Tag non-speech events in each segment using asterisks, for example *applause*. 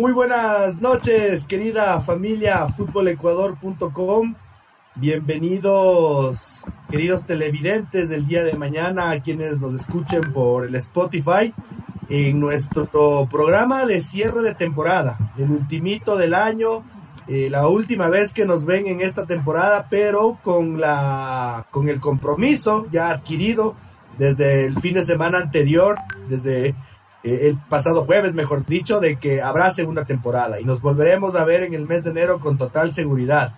Muy buenas noches, querida familia futbolecuador.com. Bienvenidos, queridos televidentes del día de mañana, a quienes nos escuchen por el Spotify, en nuestro programa de cierre de temporada, el ultimito del año, eh, la última vez que nos ven en esta temporada, pero con, la, con el compromiso ya adquirido desde el fin de semana anterior, desde eh, el pasado jueves, mejor dicho, de que habrá segunda temporada y nos volveremos a ver en el mes de enero con total seguridad.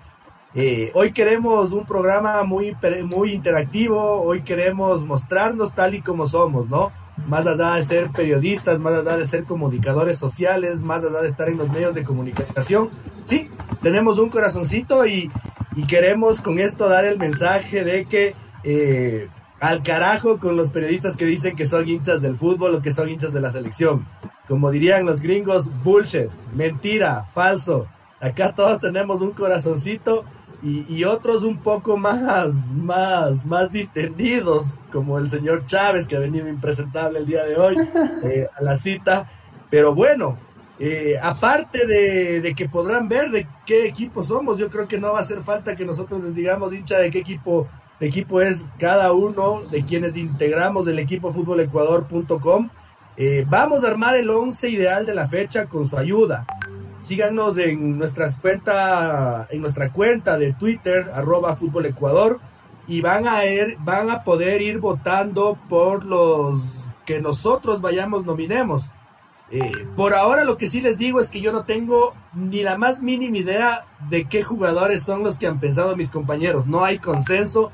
Eh, hoy queremos un programa muy, muy interactivo, hoy queremos mostrarnos tal y como somos, ¿no? Más allá de ser periodistas, más allá de ser comunicadores sociales, más allá de estar en los medios de comunicación. Sí, tenemos un corazoncito y, y queremos con esto dar el mensaje de que eh, al carajo con los periodistas que dicen que son hinchas del fútbol o que son hinchas de la selección. Como dirían los gringos, bullshit, mentira, falso. Acá todos tenemos un corazoncito y, y, otros un poco más, más, más distendidos, como el señor Chávez, que ha venido impresentable el día de hoy *laughs* eh, a la cita. Pero bueno, eh, aparte de, de, que podrán ver de qué equipo somos, yo creo que no va a hacer falta que nosotros les digamos hincha de qué equipo equipo es cada uno de quienes integramos el equipo futbolecuador.com. Eh, vamos a armar el 11 ideal de la fecha con su ayuda. Síganos en, nuestras cuenta, en nuestra cuenta de Twitter, arroba Fútbol Ecuador, y van a, ir, van a poder ir votando por los que nosotros vayamos nominemos. Eh, por ahora lo que sí les digo es que yo no tengo ni la más mínima idea de qué jugadores son los que han pensado mis compañeros. No hay consenso,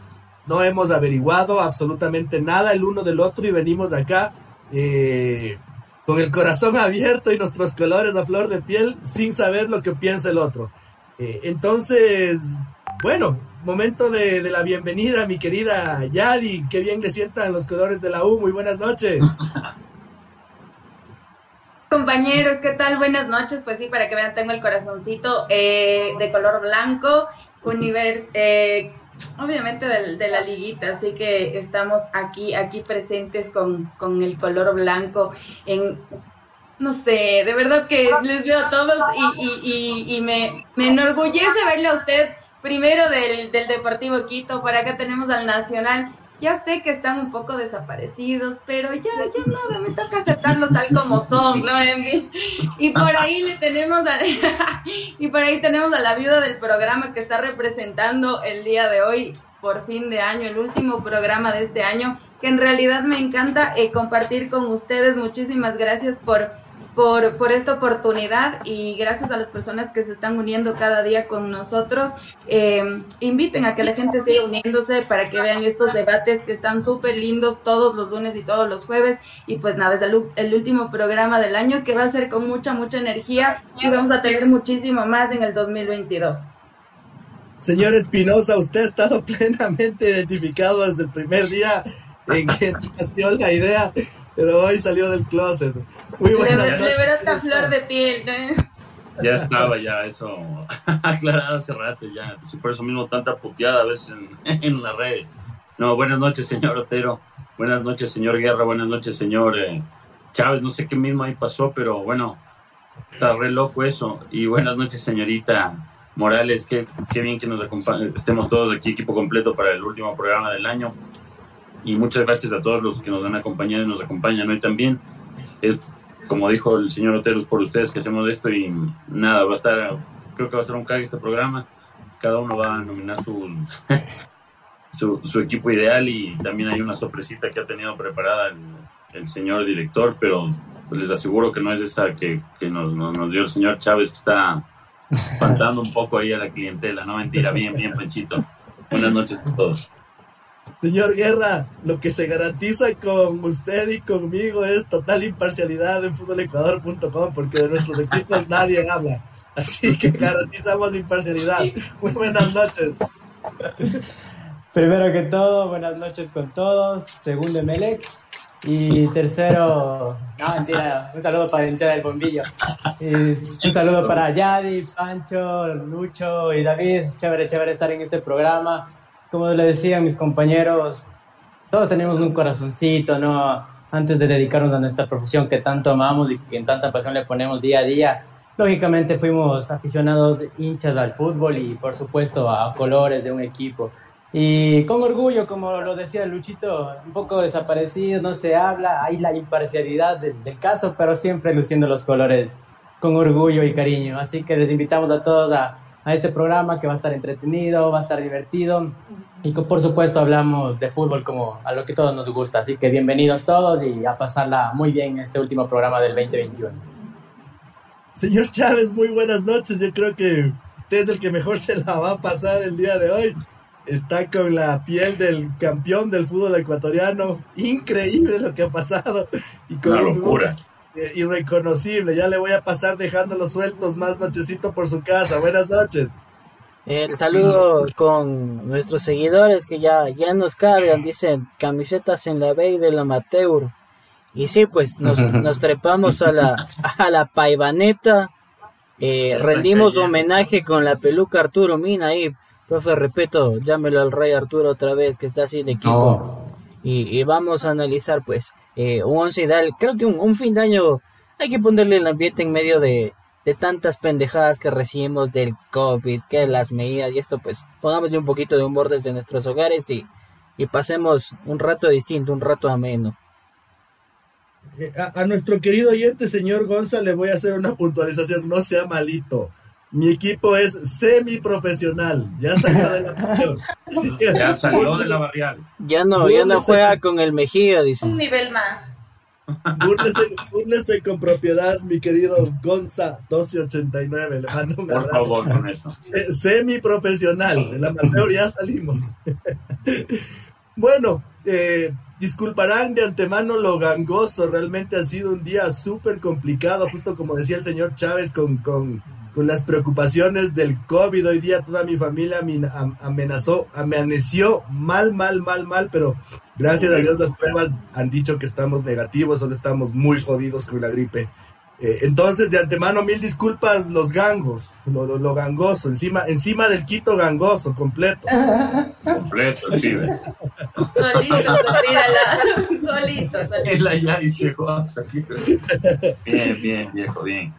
no hemos averiguado absolutamente nada el uno del otro y venimos acá eh, con el corazón abierto y nuestros colores a flor de piel sin saber lo que piensa el otro. Eh, entonces, bueno, momento de, la bienvenida, mi querida Yadi, qué bien le sientan los colores de la U, muy buenas noches. *laughs* Compañeros, ¿qué tal? Buenas noches. Pues sí, para que vean, tengo el corazoncito eh, de color blanco, univers, eh, obviamente de, de, la liguita, así que estamos aquí, aquí presentes con, con el color blanco en no sé, de verdad que les veo a todos y, y, me, me, enorgullece verle a usted primero del, del Deportivo Quito, por acá tenemos al Nacional. Ya sé que están un poco desaparecidos, pero ya, ya nada, me toca aceptarlos tal como son, ¿no? Y por ahí le tenemos a, *laughs* y por ahí tenemos a la viuda del programa que está representando el día de hoy, por fin de año, el último programa de este año, que en realidad me encanta eh, compartir con ustedes. Muchísimas gracias por por, por, esta oportunidad y gracias a las personas que se están uniendo cada día con nosotros. Eh, inviten a que la gente siga uniéndose para que vean estos debates que están súper lindos todos los lunes y todos los jueves. Y pues nada, es el, el, último programa del año que va a ser con mucha, mucha energía y vamos a tener muchísimo más en el 2022. Señor Espinosa, usted ha estado *laughs* plenamente identificado desde el primer día en que *laughs* nació la idea pero hoy salió del closet. Muy buenas le, noches. Le esta flor de piel, ¿no? Ya estaba ya eso *laughs* aclarado hace rato, ya. Por eso mismo tanta puteada a veces en, *laughs* en, las redes. No, buenas noches, señor Otero. Buenas noches, señor Guerra. Buenas noches, señor eh, Chávez. No sé qué mismo ahí pasó, pero bueno, está re loco eso. Y buenas noches, señorita Morales. Qué, qué bien que nos acompañe, estemos todos aquí, equipo completo para el último programa del año y muchas gracias a todos los que nos han acompañado y nos acompañan hoy también. Es, como dijo el señor Otero, es por ustedes que hacemos esto y nada, va a estar, creo que va a ser un cague este programa. Cada uno va a nominar sus, *laughs* su, su, equipo ideal y también hay una sorpresita que ha tenido preparada el, el señor director, pero les aseguro que no es esa que, que nos, nos, nos, dio el señor Chávez, que está *laughs* espantando un poco ahí a la clientela, no mentira, bien, bien, Panchito. Buenas noches a todos. Señor Guerra, lo que se garantiza con usted y conmigo es total imparcialidad en futbolecuador.com porque de nuestros equipos *laughs* nadie habla. Así que garantizamos imparcialidad. Muy buenas noches. Primero que todo, buenas noches con todos. Segundo, Melec. Y tercero, no, mentira, un saludo para hinchar el bombillo. un saludo para Yadi, Pancho, Lucho y David. Chévere, chévere estar en este programa. Como le decían mis compañeros, todos tenemos un corazoncito, ¿no? Antes de dedicarnos a nuestra profesión que tanto amamos y que en tanta pasión le ponemos día a día. Lógicamente fuimos aficionados hinchas al fútbol y por supuesto a colores de un equipo. Y con orgullo, como lo decía Luchito, un poco desaparecido, no se habla, hay la imparcialidad del, caso, pero siempre luciendo los colores con orgullo y cariño. Así que les invitamos a todos a, a este programa que va a estar entretenido, va a estar divertido y que por supuesto hablamos de fútbol como a lo que todos nos gusta. Así que bienvenidos todos y a pasarla muy bien en este último programa del 2021. Señor Chávez, muy buenas noches. Yo creo que usted es el que mejor *laughs* se la va a pasar el día de hoy está con la piel del campeón del fútbol ecuatoriano. Increíble lo que ha pasado. Y con Una locura. Irreconocible. Ya le voy a pasar dejándolo sueltos más nochecito por su casa. Buenas noches. El saludo con nuestros seguidores que ya, ya nos cargan, dicen camisetas en la B del amateur. Y sí, pues nos, nos trepamos a la, a la paivaneta, eh, rendimos homenaje con la peluca Arturo Mina ahí Profe, repito, llámelo al Rey Arturo otra vez, que está sin equipo. Y, vamos a analizar, pues, eh, un once ideal. Creo que un, fin de año hay que ponerle el ambiente en medio de, tantas pendejadas que recibimos del COVID, que las medidas y esto, pues, pongámosle un poquito de humor desde nuestros hogares y, y pasemos un rato distinto, un rato ameno. Eh, a, a, nuestro querido oyente, señor González, le voy a hacer una puntualización, no sea malito. Mi equipo es semiprofesional. Ya salió de la Ya salió de la barrial. Ya no, ya no juega con el Mejía, dice. Un nivel más. Búrlese, con propiedad, mi querido Gonza 1289. Le mando un Por favor, con eso. Eh, semiprofesional. De la amateur ya salimos. *laughs* bueno, eh, disculparán de antemano lo gangoso. Realmente ha sido un día súper complicado, justo como decía el señor Chávez con, con con las preocupaciones del COVID. Hoy día toda mi familia amenazó, amaneció mal, mal, mal, mal, pero gracias a Dios las pruebas han dicho que estamos negativos, solo estamos muy jodidos con la gripe. Eh, entonces, de antemano, mil disculpas los gangos, lo, lo, gangoso, encima, encima del Quito gangoso, completo. completo, pibes. Solito, solito, Es la ya Bien, bien, viejo, bien.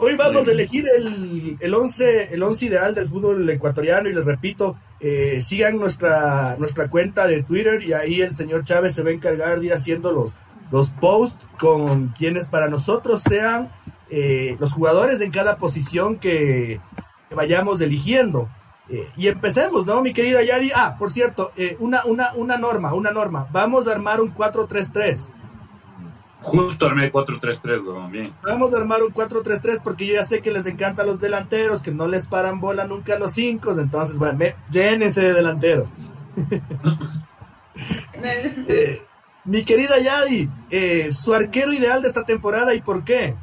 Hoy vamos a elegir el, el, once, el once ideal del fútbol ecuatoriano y les repito, eh, sigan nuestra, nuestra cuenta de Twitter y ahí el señor Chávez se va a encargar de ir haciendo los, los posts con quienes para nosotros sean eh, los jugadores en cada posición que, vayamos eligiendo. Eh, y empecemos, ¿no, mi querida Yari? Ah, por cierto, una, una, una norma, una norma. Vamos a armar un 4-3-3. Justo armé 4-3-3, bien. Vamos a armar un 4-3-3 porque yo ya sé que les encanta a los delanteros, que no les paran bola nunca a los 5, entonces, bueno, llénense de delanteros. *laughs* Eh, mi querida Yadi, eh, su arquero ideal de esta temporada y por qué?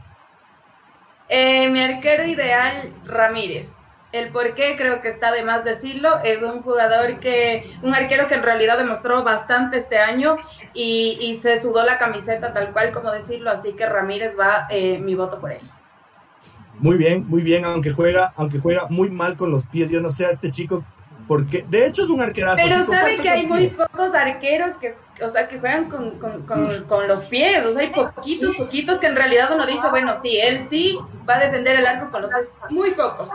Eh, mi arquero ideal, Ramírez. El por qué creo que está de más decirlo. Es un jugador que, un arquero que en realidad demostró bastante este año y, se sudó la camiseta tal cual como decirlo. Así que Ramírez va eh, mi voto por él. Muy bien, muy bien, aunque juega, aunque juega muy mal con los pies. Yo no sé a este chico porque de hecho es un arquerazo. Pero sabe que hay muy pocos arqueros que, o sea, que juegan con, con, los pies, o sea, hay poquitos, poquitos que en realidad uno dice, bueno, sí, él sí va a defender el arco con los pies, muy pocos.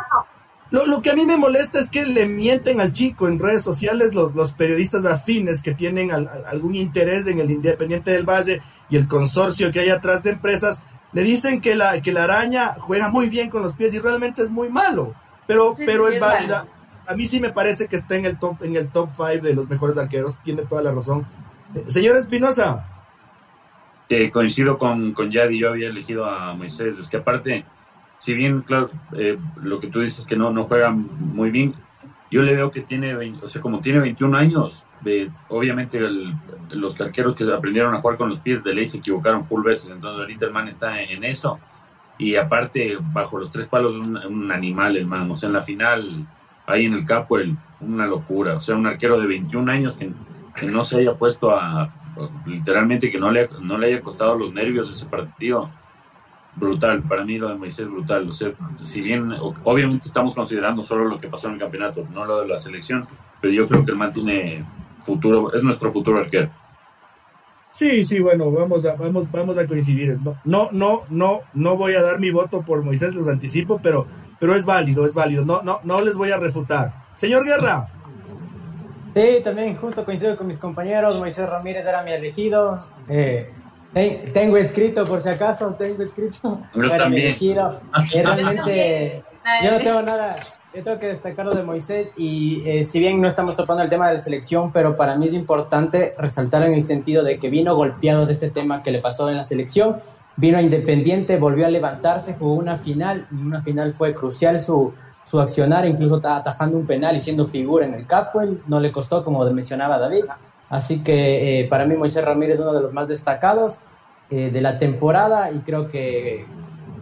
Lo, lo, que a mí me molesta es que le mienten al chico en redes sociales los, los periodistas afines que tienen algún interés en el Independiente del Valle y el consorcio que hay atrás de empresas, le dicen que la, que la araña juega muy bien con los pies y realmente es muy malo, pero, pero es, válida. A mí sí me parece que está en el top en el top 5 de los mejores arqueros, tiene toda la razón. Eh, señor Espinosa. Eh, coincido con, con Yadi, yo había elegido a Moisés, es que aparte si bien, claro, eh, lo que tú dices que no, no juega muy bien, yo le veo que tiene, o sea, como tiene 21 años, obviamente los arqueros que aprendieron a jugar con los pies de ley se equivocaron full veces, entonces ahorita el man está en eso. Y aparte, bajo los tres palos, un, animal, el. O sea, en la final, ahí en el capo, el, una locura. O sea, un arquero de 21 años que, que no se haya puesto a, literalmente, que no le, no le haya costado los nervios ese partido brutal. Para mí lo de Moisés es brutal. O sea, si bien obviamente estamos considerando solo lo que pasó en el campeonato, no lo de la selección, pero yo creo que el man tiene futuro, es nuestro futuro arquero. Sí, sí, bueno, vamos a, vamos, vamos a coincidir. No, no, no, no voy a dar mi voto por Moisés, los anticipo, pero, pero es válido, es válido. No, no, no les voy a refutar. Señor Guerra. Sí, también justo coincido con mis compañeros. Moisés Ramírez era mi elegido. Eh, tengo escrito, por si acaso, tengo escrito. Era mi elegido. *laughs* Eh, realmente, yo no tengo nada, yo tengo que destacar lo de Moisés y eh, si bien no estamos topando el tema de la selección, pero para mí es importante resaltar en el sentido de que vino golpeado de este tema que le pasó en la selección, vino a Independiente, volvió a levantarse, jugó una final y una final fue crucial su, su accionar, incluso estaba atajando un penal y siendo figura en el capo, no le costó como mencionaba David. Así que eh, para mí Moisés Ramírez es uno de los más destacados eh, de la temporada y creo que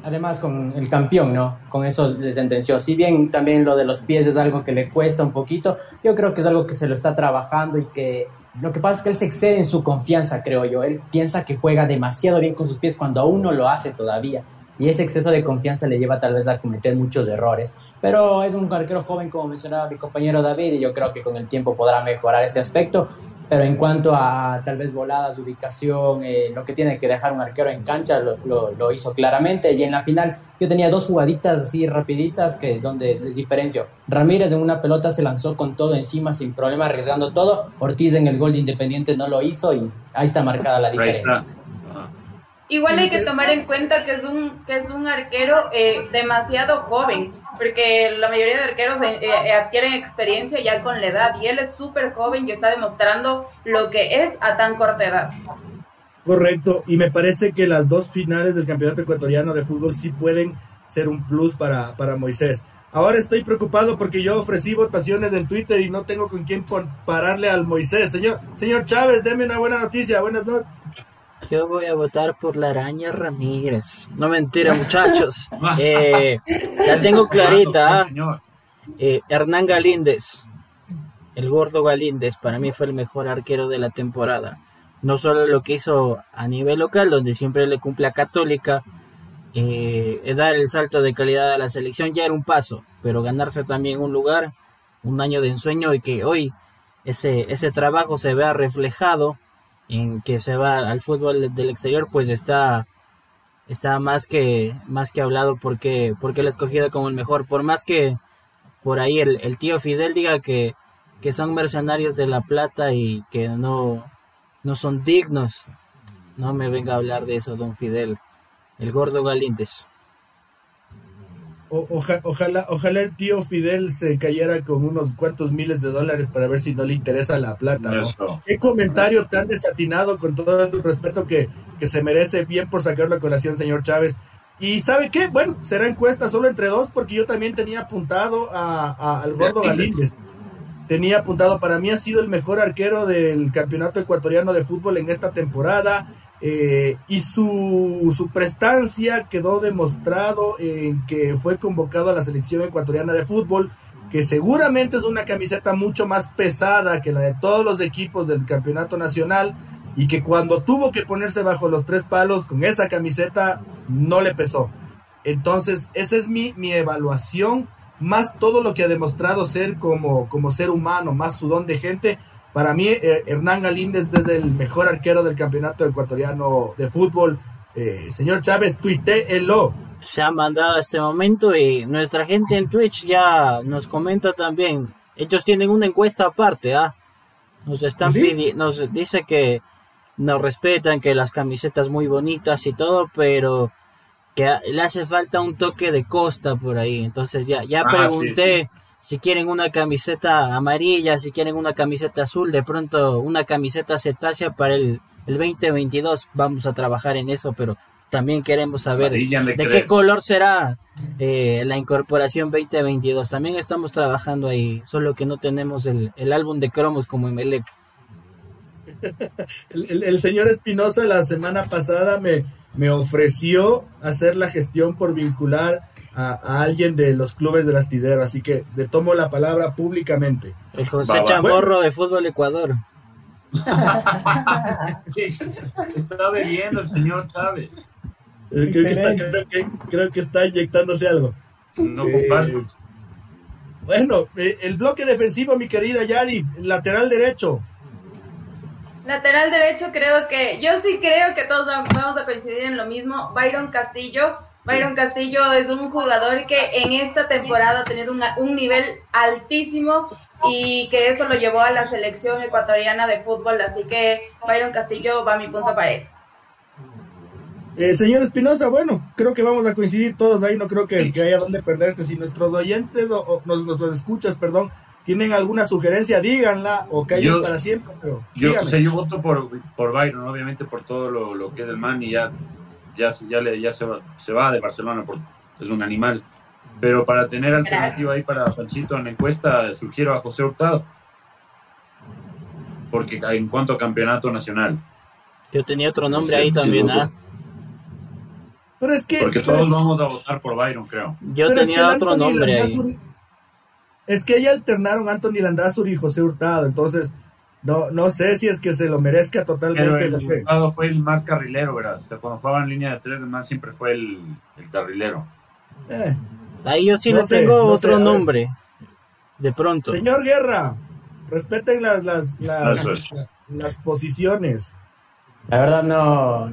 además con el campeón, ¿no? Con eso le sentenció. Si bien también lo de los pies es algo que le cuesta un poquito, yo creo que es algo que se lo está trabajando y que lo que pasa es que él se excede en su confianza, creo yo. Él piensa que juega demasiado bien con sus pies cuando aún no lo hace todavía. Y ese exceso de confianza le lleva tal vez a cometer muchos errores. Pero es un arquero joven, como mencionaba mi compañero David, y yo creo que con el tiempo podrá mejorar ese aspecto pero en cuanto a tal vez voladas, ubicación, eh, lo que tiene que dejar un arquero en cancha, lo, lo, hizo claramente. Y en la final yo tenía dos jugaditas así rapiditas que donde les diferencio. Ramírez en una pelota se lanzó con todo encima sin problema, arriesgando todo. Ortiz en el gol de Independiente no lo hizo y ahí está marcada la diferencia. Igual hay que tomar en cuenta que es un, que es un arquero eh, demasiado joven, porque la mayoría de arqueros eh, eh, adquieren experiencia ya con la edad, y él es súper joven y está demostrando lo que es a tan corta edad. Correcto, y me parece que las dos finales del Campeonato Ecuatoriano de Fútbol sí pueden ser un plus para, para Moisés. Ahora estoy preocupado porque yo ofrecí votaciones en Twitter y no tengo con quién pararle al Moisés. Señor, señor Chávez, deme una buena noticia. Buenas noches. Yo voy a votar por la araña Ramírez. No mentira, muchachos. *laughs* Eh, la tengo clarita. ¿ah? Eh, Hernán Galíndez, el gordo Galíndez, para mí fue el mejor arquero de la temporada. No solo lo que hizo a nivel local, donde siempre le cumple a Católica, eh, dar el salto de calidad a la selección ya era un paso, pero ganarse también un lugar, un año de ensueño y que hoy ese, ese trabajo se vea reflejado en que se va al fútbol del exterior, pues está está más que más que hablado porque porque lo ha escogido como el mejor, por más que por ahí el, el tío Fidel diga que, que son mercenarios de la plata y que no no son dignos. No me venga a hablar de eso, don Fidel. El gordo Galíndez ojalá, ojalá el tío Fidel se cayera con unos cuantos miles de dólares para ver si no le interesa la plata. Qué comentario tan desatinado con todo el respeto que, que se merece bien por sacarlo a colación, señor Chávez. Y sabe qué, bueno, será encuesta solo entre dos porque yo también tenía apuntado a, al gordo Galíndez. Tenía apuntado, para mí ha sido el mejor arquero del campeonato ecuatoriano de fútbol en esta temporada eh, y su, su, prestancia quedó demostrado en que fue convocado a la selección ecuatoriana de fútbol, que seguramente es una camiseta mucho más pesada que la de todos los equipos del campeonato nacional y que cuando tuvo que ponerse bajo los tres palos con esa camiseta no le pesó. Entonces, esa es mi, mi evaluación, más todo lo que ha demostrado ser como, como ser humano, más su don de gente para mí, eh, Hernán Galíndez es el mejor arquero del campeonato ecuatoriano de fútbol. Eh, señor Chávez, tuiteelo. Se ha mandado a este momento y nuestra gente en Twitch ya nos comenta también. Ellos tienen una encuesta aparte, ¿ah? Nos están pidiendo, nos dice que nos respetan, que las camisetas muy bonitas y todo, pero que le hace falta un toque de costa por ahí. Entonces ya, ya ah, pregunté si quieren una camiseta amarilla, si quieren una camiseta azul, de pronto una camiseta cetácea para el, el 2022, vamos a trabajar en eso, pero también queremos saber de qué color será eh, la incorporación 2022. También estamos trabajando ahí, solo que no tenemos el, álbum de cromos como Emelec. *laughs* El, el, señor Espinosa la semana pasada me, me ofreció hacer la gestión por vincular a, alguien de los clubes del astidero, así que le tomo la palabra públicamente. El José Chamorro de Fútbol Ecuador. *laughs* está bebiendo el señor Chávez. Eh, creo, que está, inyectándose algo. No eh, Bueno, eh, el bloque defensivo, mi querida Yari, lateral derecho. Lateral derecho, creo que, yo sí creo que todos vamos a coincidir en lo mismo. Byron Castillo. Byron Castillo es un jugador que en esta temporada ha tenido un nivel altísimo y que eso lo llevó a la selección ecuatoriana de fútbol. Así que Byron Castillo va a mi punto para él. Eh, señor Espinosa, bueno, creo que vamos a coincidir todos ahí, no creo que, haya donde perderse. Si nuestros oyentes o, nuestros escuchas, perdón, tienen alguna sugerencia, díganla o callen para siempre. yo, yo voto por, por Byron, obviamente por todo lo, que es del man y ya, ya, ya, le, ya se, va, se va de Barcelona, por, es un animal. Pero para tener alternativa ahí para Panchito en la encuesta, sugiero a José Hurtado. Porque en cuanto a campeonato nacional. Yo tenía otro nombre ahí también, ¿ah? Pero es que. Porque todos vamos a votar por Byron, creo. Yo tenía otro nombre ahí. Es que ya alternaron Anthony Landazuri y José Hurtado, entonces. No, no sé si es que se lo merezca totalmente. Pero el Hurtado fue el más carrilero, ¿verdad? O sea, cuando jugaba en línea de tres, más siempre fue el, el carrilero. Eh. Ahí yo sí no tengo otro nombre. De pronto. Señor Guerra, respeten las, las, las, las posiciones. La verdad no,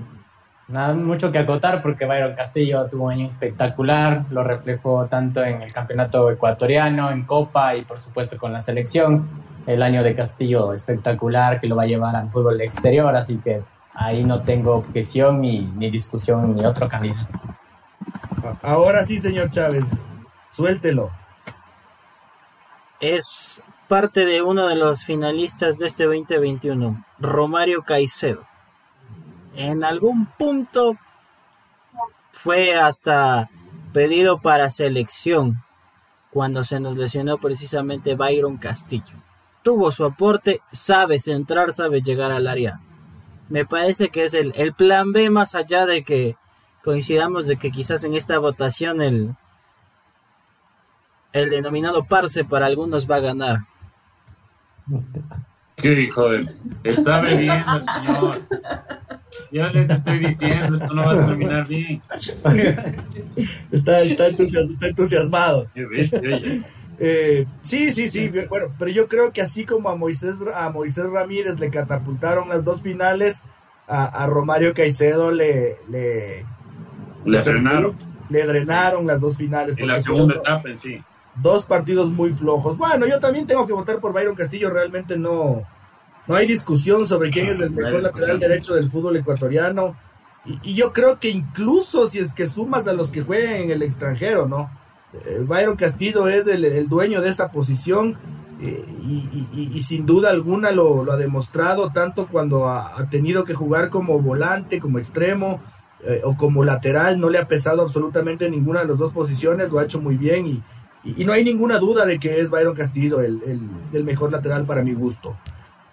Nada mucho que acotar porque Byron Castillo tuvo un año espectacular, lo reflejó tanto en el campeonato ecuatoriano, en Copa y por supuesto con la selección. El año de Castillo espectacular que lo va a llevar al fútbol exterior, así que ahí no tengo objeción ni, ni discusión ni otro candidato. Ahora sí, señor Chávez, suéltelo. Es parte de uno de los finalistas de este 2021, Romario Caicedo en algún punto fue hasta pedido para selección cuando se nos lesionó precisamente Byron Castillo. Tuvo su aporte, sabe centrar, sabe llegar al área. Me parece que es el, el plan B más allá de que coincidamos de que quizás en esta votación el, el denominado Parse para algunos va a ganar. ¿Qué dijo él? Está bebiendo el señor. Ya le estoy diciendo, esto no va a terminar bien. Está, está, entusiasmado. Eh, sí, sí, sí, bueno, pero yo creo que así como a Moisés, a Moisés Ramírez le catapultaron las dos finales, a, Romario Caicedo le, le, le drenaron. Le drenaron las dos finales. En la segunda etapa en sí. Dos partidos muy flojos. Bueno, yo también tengo que votar por Byron Castillo, realmente no, no hay discusión sobre quién es el mejor lateral derecho del fútbol ecuatoriano. Y, yo creo que incluso si es que sumas a los que juegan en el extranjero, ¿no? Byron Castillo es el, dueño de esa posición eh, y, sin duda alguna lo, ha demostrado tanto cuando ha, tenido que jugar como volante, como extremo eh, o como lateral, no le ha pesado absolutamente ninguna de las dos posiciones, lo ha hecho muy bien y, no hay ninguna duda de que es Byron Castillo el, el mejor lateral para mi gusto.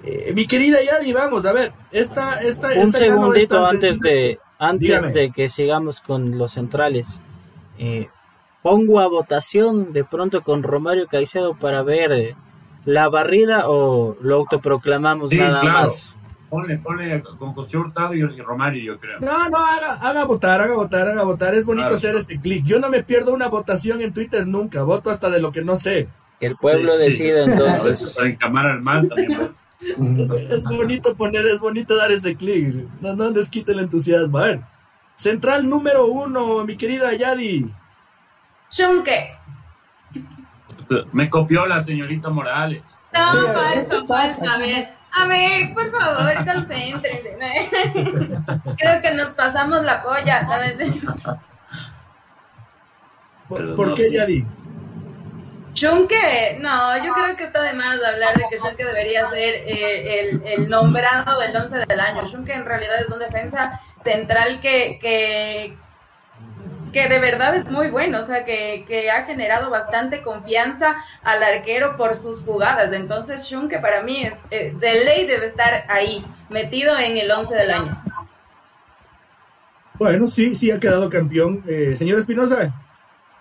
Eh, mi querida Yari, vamos a ver, esta, esta, un segundito antes de antes de que sigamos con los centrales. Eh, pongo a votación de pronto con Romario Caicedo para ver la barrida o lo autoproclamamos nada más. Ponle, ponle con José Hurtado y, Romario, yo creo. No, no, haga, haga votar, haga votar, haga votar. Es bonito hacer este clic. Yo no me pierdo una votación en Twitter nunca. Voto hasta de lo que no sé. Que el pueblo decida *laughs* entonces. Para encamar al mal también. *laughs* es bonito poner, es bonito dar ese clic. No, no les quite el entusiasmo. A ver, central número uno, mi querida Yadi. Chunque. Me copió la señorita Morales. No, falso, falso. A ver, a ver, por favor, concéntrense. *laughs* Creo que nos pasamos la polla. ¿sabes? ¿Por, ¿por qué, Yadi? Schunke, no, yo creo que está de más hablar de que Schunke debería ser eh, el, nombrado del 11 del año. Schunke en realidad es un defensa central que, que, que de verdad es muy bueno, o sea, que, que, ha generado bastante confianza al arquero por sus jugadas. Entonces, Schunke para mí es, eh, de ley debe estar ahí, metido en el 11 del año. Bueno, sí, sí ha quedado campeón. Eh, señor Espinosa.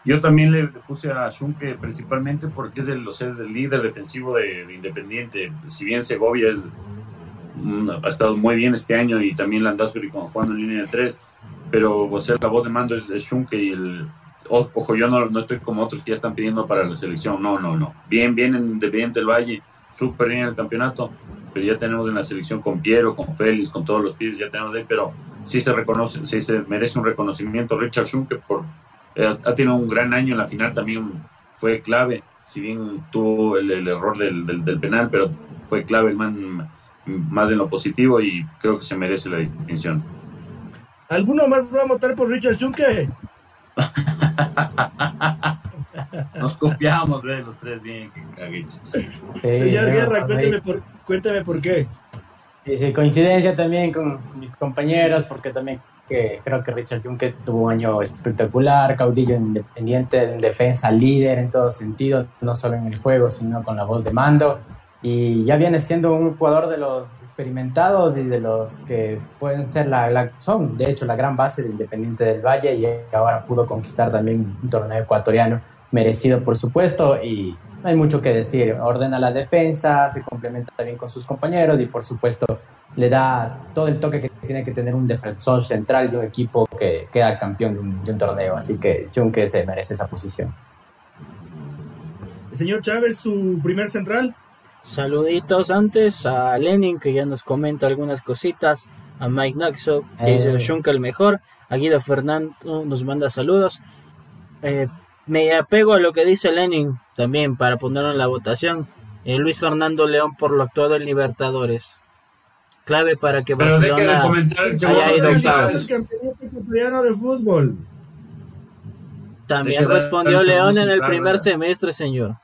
Yo también le, puse a Schunke principalmente porque es el, es el líder defensivo de, Independiente. Si bien Segovia ha estado muy bien este año y también Landazuri jugando en línea de tres, pero o sea, la voz de mando es, es y el, ojo, yo no, no, estoy como otros que ya están pidiendo para la selección. No, no, no. Bien, bien en Independiente del Valle, súper bien en el campeonato, pero ya tenemos en la selección con Piero, con Félix, con todos los pibes, ya tenemos de pero sí se reconoce, sí se merece un reconocimiento Richard Schunke por eh, ha tenido un gran año en la final, también fue clave, si bien tuvo el, error del, del, penal, pero fue clave man, más en lo positivo y creo que se merece la distinción. ¿Alguno más va a votar por Richard Schunke? *laughs* Nos copiamos de los tres bien. Señor Guerra, cuénteme por, cuénteme por qué. Sí, coincidencia también con mis compañeros, porque también que creo que Richard Juncker tuvo un año espectacular, caudillo independiente, en defensa, líder en todo sentido, no solo en el juego, sino con la voz de mando. Y ya viene siendo un jugador de los experimentados y de los que pueden ser la, son de hecho la gran base de Independiente del Valle y ahora pudo conquistar también un torneo ecuatoriano merecido por supuesto y no hay mucho que decir, ordena la defensa, se complementa también con sus compañeros y por supuesto le da todo el toque que tiene que tener un defensor central de un equipo que queda campeón de un, torneo. Así que Junque se merece esa posición. señor Chávez, su primer central. Saluditos antes a Lenin que ya nos comenta algunas cositas, a Mike Naxo que dice eh. El mejor, a Guido Fernando nos manda saludos. Eh, me apego a lo que dice Lenin también para ponerlo en la votación. Eh, Luis Fernando León por lo actuado en Libertadores clave para que Barcelona haya ido octavos. de fútbol. También respondió León en el primer semestre, señor.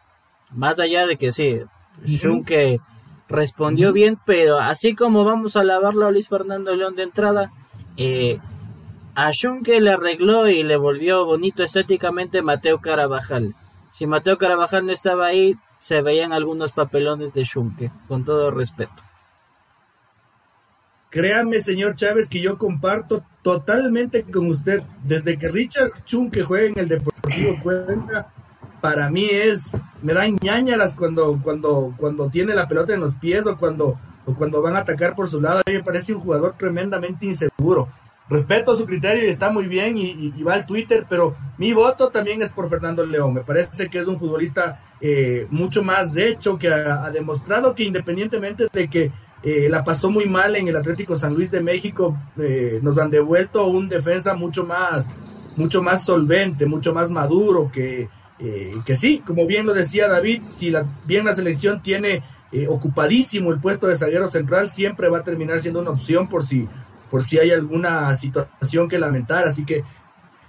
Más allá de que sí, Schunke respondió bien, pero así como vamos a alabarlo a Luis Fernando León de entrada, eh, a Schunke le arregló y le volvió bonito estéticamente Mateo Carabajal. Si Mateo Carabajal no estaba ahí, se veían algunos papelones de Schunke, con todo respeto. Créame, señor Chávez, que yo comparto totalmente con usted. Desde que Richard Chun, que juega en el Deportivo Cuenca, para mí es, me da ñañaras cuando, cuando, cuando tiene la pelota en los pies o cuando, o cuando van a atacar por su lado. A mí me parece un jugador tremendamente inseguro. Respeto su criterio y está muy bien y, va al Twitter, pero mi voto también es por Fernando León. Me parece que es un futbolista eh, mucho más de hecho, que ha demostrado que independientemente de que eh, la pasó muy mal en el Atlético San Luis de México. Eh, nos han devuelto un defensa mucho más, mucho más solvente, mucho más maduro que, eh, que sí, como bien lo decía David, si la, bien la selección tiene ocupadísimo el puesto de zaguero central, siempre va a terminar siendo una opción por si, por si hay alguna situación que lamentar. Así que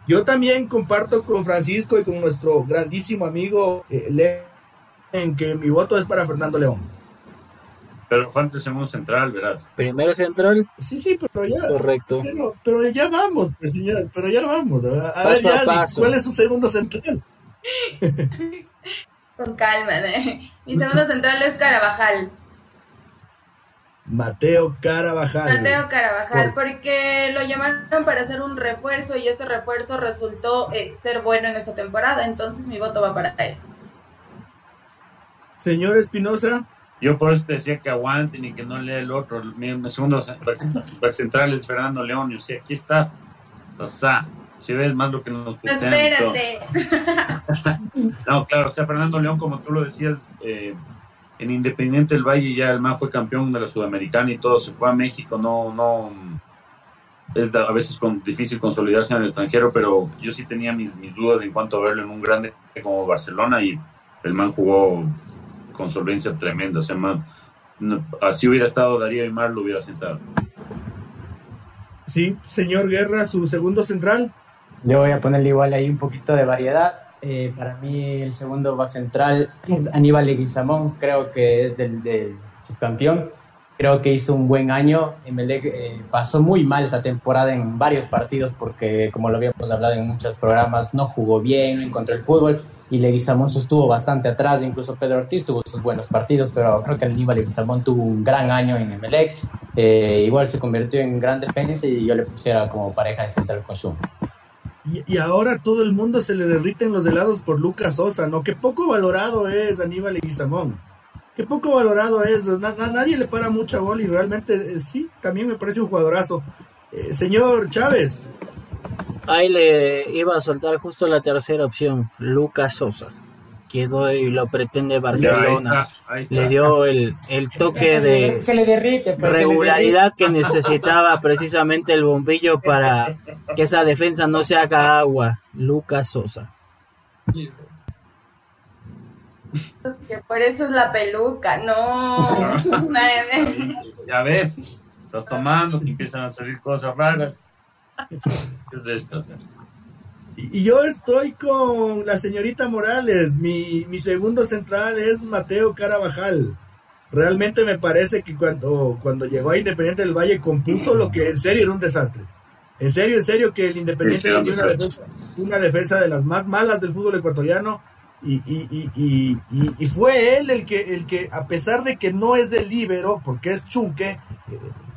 yo también comparto con Francisco y con nuestro grandísimo amigo en que mi voto es para Fernando León. Pero falta el segundo central, verás. Primero central. Sí, sí, pero ya. Correcto. Pero, ya vamos, pues, señor, pero ya vamos. A, ver, ya, ¿cuál es su segundo central? Con calma, ¿eh? Mi segundo central es Carabajal. Mateo Carabajal. Mateo Carabajal, porque lo llamaron para hacer un refuerzo y este refuerzo resultó eh, ser bueno en esta temporada, entonces mi voto va para él. Señor Espinosa. Yo por eso te decía que aguanten y que no lea el otro. Mi segundo central es Fernando León. Y sea, aquí está. O sea, si ves más lo que nos pusieron. Espérate. *laughs* no, claro, o sea, Fernando León, como tú lo decías, eh, en Independiente del Valle ya el más fue campeón de la Sudamericana y todo, se fue a México, no, no, es a veces con, difícil consolidarse en el extranjero, pero yo sí tenía mis, mis dudas en cuanto a verlo en un grande como Barcelona y el man jugó con solvencia tremenda. O sea, así hubiera estado Darío y Mar lo hubiera sentado. Sí, señor Guerra, su segundo central. Yo voy a ponerle igual ahí un poquito de variedad. eh, para mí el segundo back central, Aníbal Leguizamón, creo que es del, del subcampeón. Creo que hizo un buen año. Emelec eh, pasó muy mal esta temporada en varios partidos porque, como lo habíamos hablado en muchos programas, no jugó bien, no encontró el fútbol y Leguizamón estuvo bastante atrás. Incluso Pedro Ortiz tuvo sus buenos partidos, pero creo que Aníbal Leguizamón tuvo un gran año en Emelec. Eh, igual se convirtió en gran defensa y yo le pusiera como pareja de central con Zoom. Y, ahora todo el mundo se le derriten los helados por Lucas Sosa, ¿no? Qué poco valorado es Aníbal Leguizamón. Qué poco valorado es. Na, na, nadie le para mucha bola y realmente eh, sí, también me parece un jugadorazo. Eh, señor Chávez. Ahí le iba a soltar justo la tercera opción, Lucas Sosa. Quedó y lo pretende Barcelona. Ahí está, ahí está. Le dio el, el toque se de le, se le derrite, pues, regularidad se que necesitaba precisamente el bombillo para que esa defensa no se haga agua. Lucas Sosa. Que por eso es la peluca, no. *laughs* ya ves, estás tomando, que empiezan a salir cosas raras. ¿Qué es esto? Y yo estoy con la señorita Morales. Mi, mi segundo central es Mateo Carabajal. Realmente me parece que cuando, cuando llegó a Independiente del Valle compuso lo que en serio era un desastre. En serio, en serio que el Independiente tenía una defensa, una defensa de las más malas del fútbol ecuatoriano y, y, y, y, fue él el que, el que, a pesar de que no es del libero, porque es chunque,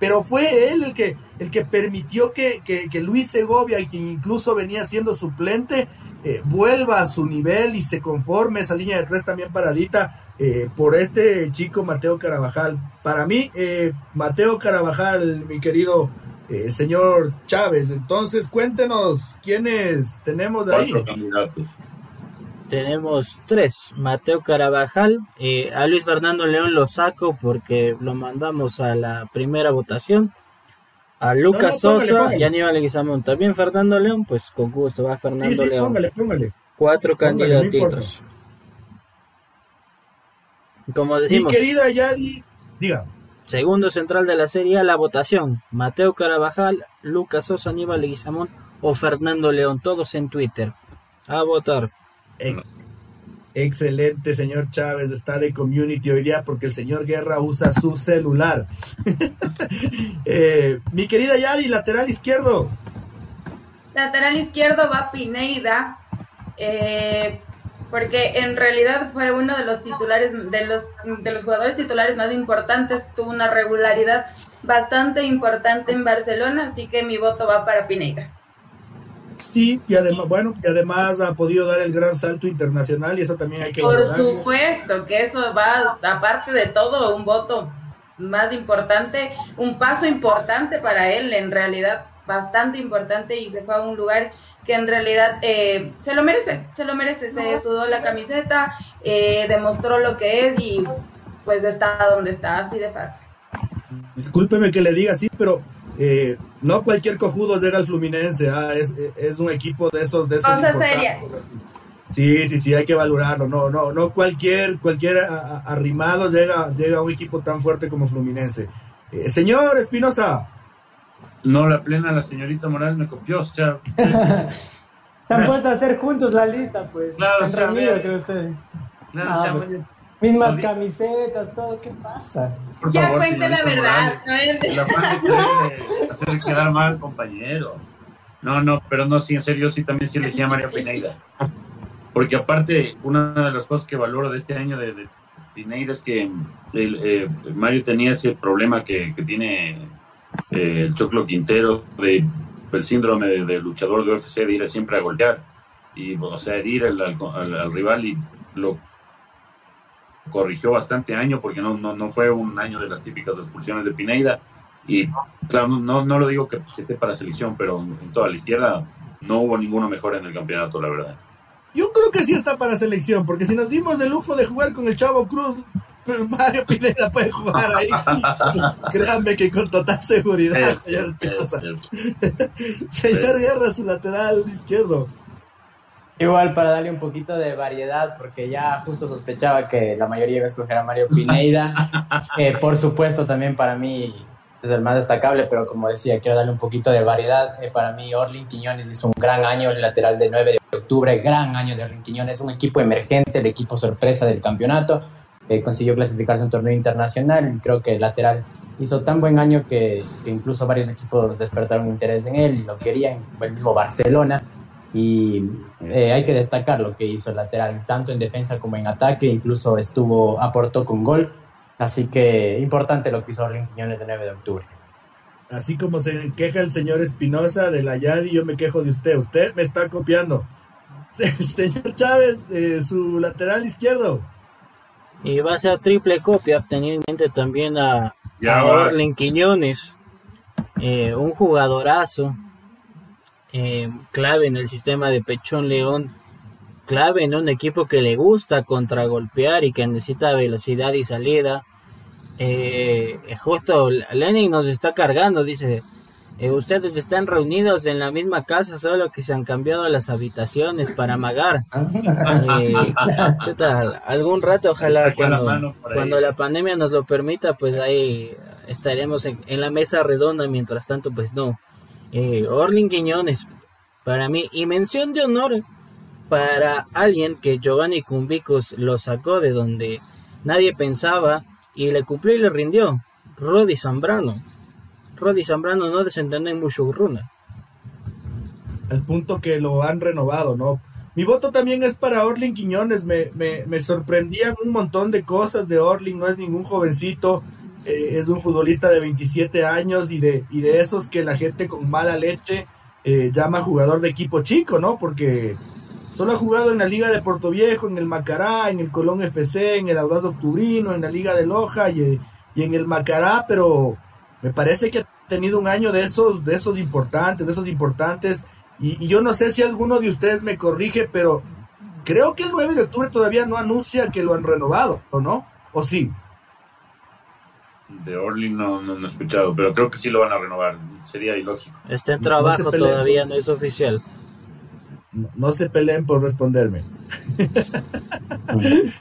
pero fue él el que, el que permitió que, que, que Luis Segovia, quien incluso venía siendo suplente, eh, vuelva a su nivel y se conforme esa línea de tres también paradita eh, por este chico Mateo Carabajal. Para mí, eh, Mateo Carabajal, mi querido señor Chávez, entonces cuéntenos quiénes tenemos ahí. Cuatro candidatos tenemos tres. Mateo Carabajal, eh, a Luis Fernando León lo saco porque lo mandamos a la primera votación. A Lucas no, no, póngale, Sosa póngale. y Aníbal Leguizamón. También Fernando León, pues con gusto va Fernando sí, sí, León. Póngale, póngale. Cuatro candidatitos. Como decimos. Mi querida Yadi, diga. Segundo central de la serie A, la votación. Mateo Carabajal, Lucas Sosa, Aníbal Leguizamón o Fernando León. Todos en Twitter. A votar. Excelente, señor Chávez, está de community hoy día porque el señor Guerra usa su celular. *laughs* eh, mi querida Yadi, lateral izquierdo. Lateral izquierdo va Pineida, eh, porque en realidad fue uno de los titulares, de los, de los jugadores titulares más importantes, tuvo una regularidad bastante importante en Barcelona, así que mi voto va para Pineida. Sí, y además, bueno, y además ha podido dar el gran salto internacional y eso también hay que Por supuesto que eso va, aparte de todo, un voto más importante, un paso importante para él, en realidad bastante importante y se fue a un lugar que en realidad eh, se lo merece, se lo merece, se sudó la camiseta, eh, demostró lo que es y pues está donde está, así de fácil. Discúlpeme que le diga así, pero eh, no cualquier cojudo llega al Fluminense, ah, es, es, un equipo de esos de esos Cosa seria. Sí, sí, sí, hay que valorarlo. No, no, no cualquier cualquier arrimado llega llega a un equipo tan fuerte como Fluminense. Eh, señor Espinosa. No, la plena la señorita Morales me copió, o sea, *laughs* *laughs* Están puestos a hacer juntos la lista, pues. Claro, Se han reunido con ustedes. Claro, Ah, ya, pues, Mismas camisetas, todo, ¿qué pasa? por Ya favor, cuente la verdad, *laughs* de hacer quedar mal al compañero. No, no, pero no, sí, en serio, sí, también sí elegí a Mario Pineida. Porque aparte, una de las cosas que valoro de este año de, de Pineida es que el, eh, Mario tenía ese problema que, que tiene eh, el Choclo Quintero de el síndrome de, de luchador de UFC de ir siempre a golpear y o sea herir al, al, al rival y lo corrigió bastante año porque no, no, no fue un año de las típicas expulsiones de Pineida y claro, no, no lo digo que esté para selección, pero en toda la izquierda no hubo ninguno mejor en el campeonato, la verdad. Yo creo que sí está para selección, porque si nos dimos el lujo de jugar con el Chavo Cruz, pues *laughs* Mario Pineda puede jugar ahí. *laughs* Créanme que con total seguridad, Es señor es. *laughs* Señor Guerra, su lateral izquierdo. Igual para darle un poquito de variedad, porque ya justo sospechaba que la mayoría iba a escoger a Mario Pineida. *laughs* Eh, por supuesto, también para mí es el más destacable, pero como decía, quiero darle un poquito de variedad. Eh, para mí, Orlin Quiñones hizo un gran año, el lateral de 9 de octubre, gran año de Orlin Quiñones, un equipo emergente, el equipo sorpresa del campeonato, eh, consiguió clasificarse a un torneo internacional, creo que el lateral hizo tan buen año que, que, incluso varios equipos despertaron interés en él y lo querían, el mismo Barcelona, y eh, hay que destacar lo que hizo el lateral, tanto en defensa como en ataque, incluso estuvo, aportó con gol, así que importante lo que hizo Orlin Quiñones de 9 de octubre. Así como se queja el señor Espinosa de la Yadi, yo me quejo de usted. Usted me está copiando. *laughs* Señor Chávez, eh, su lateral izquierdo. Y va a ser triple copia, teniendo en mente también a, a Orlin Quiñones, eh, un jugadorazo, eh, clave en el sistema de Pechón León, clave en un equipo que le gusta contragolpear y que necesita velocidad y salida eh, justo Lenin nos está cargando, dice, eh, ustedes están reunidos en la misma casa, solo que se han cambiado las habitaciones para amagar. *laughs* Eh, *laughs* algún rato, ojalá cuando, cuando la pandemia nos lo permita, pues ahí estaremos en, la mesa redonda, mientras tanto, pues no. Eh, Orlin Quiñones, para mí, y mención de honor para alguien que Giovanni Cumbicos lo sacó de donde nadie pensaba y le cumplió y le rindió. Rodi Zambrano. Rodi Zambrano no desentendió en mucho runa. Al punto que lo han renovado, ¿no? Mi voto también es para Orlin Quiñones. Me, me, me sorprendían un montón de cosas de Orlin. No es ningún jovencito. Eh, es un futbolista de 27 años y de, y de esos que la gente con mala leche eh, llama jugador de equipo chico, ¿no? Porque Solo ha jugado en la Liga de Puerto Viejo, en el Macará, en el Colón FC, en el Audaz Octubrino, en la Liga de Loja y, en el Macará, pero me parece que ha tenido un año de esos, de esos importantes, de esos importantes. Y, yo no sé si alguno de ustedes me corrige, pero creo que el 9 de octubre todavía no anuncia que lo han renovado, ¿o no? ¿O sí? De Orly no, no, he escuchado, pero creo que sí lo van a renovar. Sería ilógico. Está en trabajo, todavía no es oficial. No, se peleen por responderme. *laughs*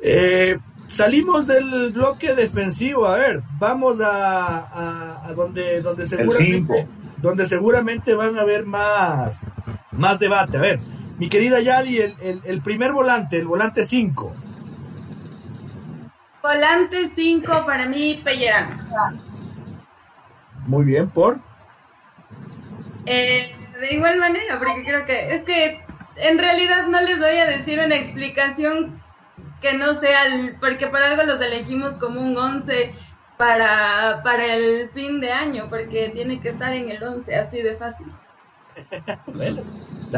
Eh, salimos del bloque defensivo. A ver, vamos a, donde, donde seguramente, donde seguramente van a haber más, más debate. A ver, mi querida Yadi, el, primer volante, el volante 5. Volante 5 para mí, Pellerano. Muy bien, ¿por? Eh, de igual manera, porque creo que es que en realidad no les voy a decir una explicación que no sea, el, porque para algo los elegimos como un 11 para, para el fin de año, porque tiene que estar en el 11, así de fácil.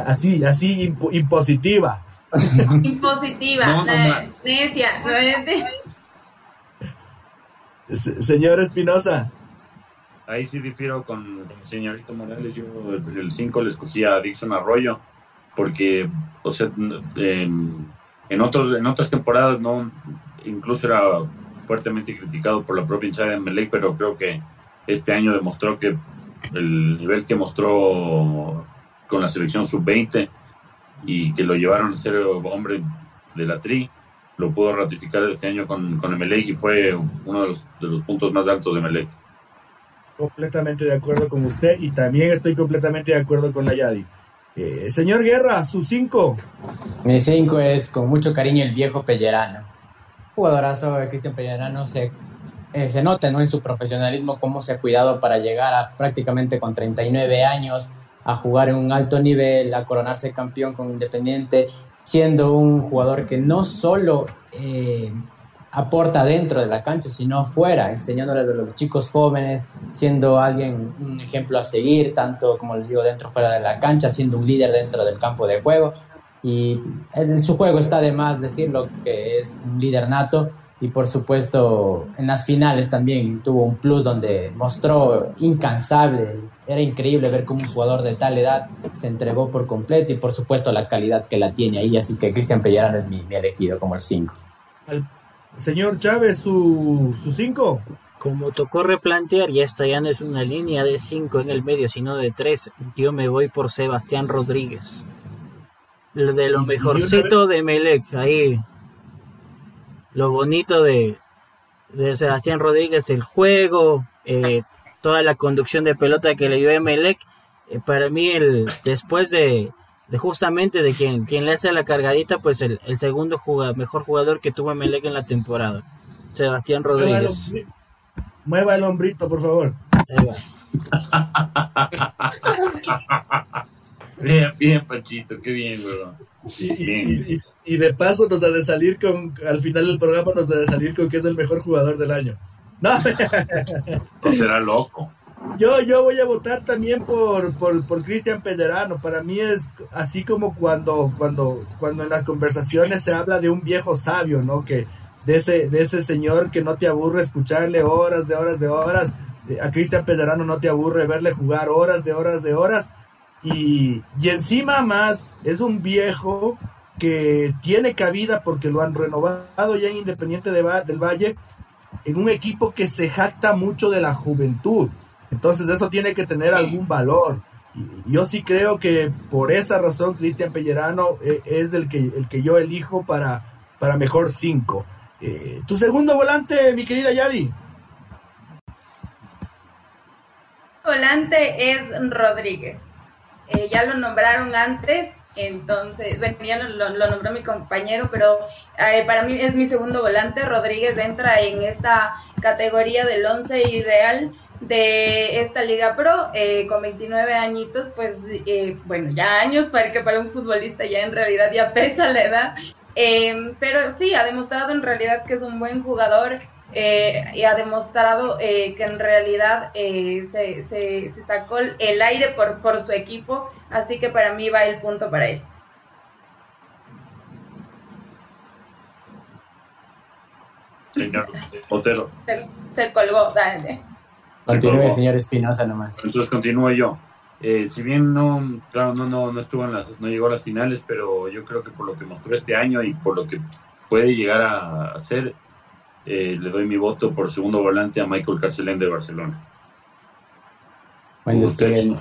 así, así impositiva. Impositiva, no, necia, Señor Espinosa. Ahí sí difiero con, el señorito Morales. Yo el 5 le escogí a Dixon Arroyo porque, o sea, en, otros, en otras temporadas no, incluso era fuertemente criticado por la propia hinchada de pero creo que este año demostró que el nivel que mostró con la selección sub-20 y que lo llevaron a ser hombre de la tri, lo pudo ratificar este año con, con Melec y fue uno de los, de los puntos más altos de Melec completamente de acuerdo con usted y también estoy completamente de acuerdo con la Yadi. Eh, señor Guerra, su 5. Mi 5 es con mucho cariño el viejo Pellerano. Jugadorazo de Cristian Pellerano se, eh, se nota ¿no? en su profesionalismo cómo se ha cuidado para llegar a prácticamente con 39 años a jugar en un alto nivel, a coronarse campeón con Independiente, siendo un jugador que no solo eh, aporta dentro de la cancha, sino fuera, enseñándole a los chicos jóvenes, siendo alguien, un ejemplo a seguir, tanto como les digo, dentro fuera de la cancha, siendo un líder dentro del campo de juego. Y en su juego está de más decirlo que es un líder nato y por supuesto en las finales también tuvo un plus donde mostró incansable, era increíble ver cómo un jugador de tal edad se entregó por completo y por supuesto la calidad que la tiene ahí, así que Cristian Pellerano es mi, mi elegido como el 5. Señor Chávez, su 5. Como tocó replantear, y esta ya no es una línea de 5 en el medio, sino de 3, yo me voy por Sebastián Rodríguez. De lo mejorcito de Melec, ahí. Lo bonito de, de Sebastián Rodríguez, el juego, eh, toda la conducción de pelota que le dio a Melec. Eh, para mí, el, después de, de justamente de quien, quien le hace la cargadita, pues el, el segundo mejor jugador que tuvo Melec en la temporada, Sebastián Rodríguez. Mueva el hombrito, por favor. *laughs* bien, *laughs* bien, Panchito, qué bien, bro. Y, de paso nos ha de salir con, al final del programa nos ha de salir con que es el mejor jugador del año. *laughs* No, no será loco. Yo, yo voy a votar también por, por, por Cristian Pellerano. Para mí es así como cuando, cuando, cuando en las conversaciones se habla de un viejo sabio, ¿no? Que de ese, de ese señor que no te aburre escucharle horas de horas de horas. A Cristian Pellerano no te aburre verle jugar horas de horas de horas. Y, y encima más es un viejo que tiene cabida porque lo han renovado ya en Independiente de, del Valle en un equipo que se jacta mucho de la juventud. Entonces eso tiene que tener algún valor. Y yo sí creo que por esa razón Cristian Pellerano eh, es el que, el que yo elijo para, para mejor 5. Eh, tu segundo volante, mi querida Yadi. Volante es Rodríguez. Eh, ya lo nombraron antes, entonces, bueno, ya lo, nombró mi compañero, pero para mí es mi segundo volante. Rodríguez entra en esta categoría del 11 ideal de esta Liga Pro eh, con 29 añitos, pues eh, bueno, ya años para que para un futbolista ya en realidad ya pesa la edad, em, pero sí, ha demostrado en realidad que es un buen jugador eh, y ha demostrado que en realidad se, se, sacó el aire por, por su equipo, así que para mí va el punto para él. Señor Otero. Se, se colgó, dale. Continúe, señor Espinosa, nomás. Entonces continúo yo. Eh, si bien no, claro, no, no, no estuvo en las, no llegó a las finales, pero yo creo que por lo que mostró este año y por lo que puede llegar a hacer, eh, le doy mi voto por segundo volante a Michael Carcelén de Barcelona. Bueno, usted, sí,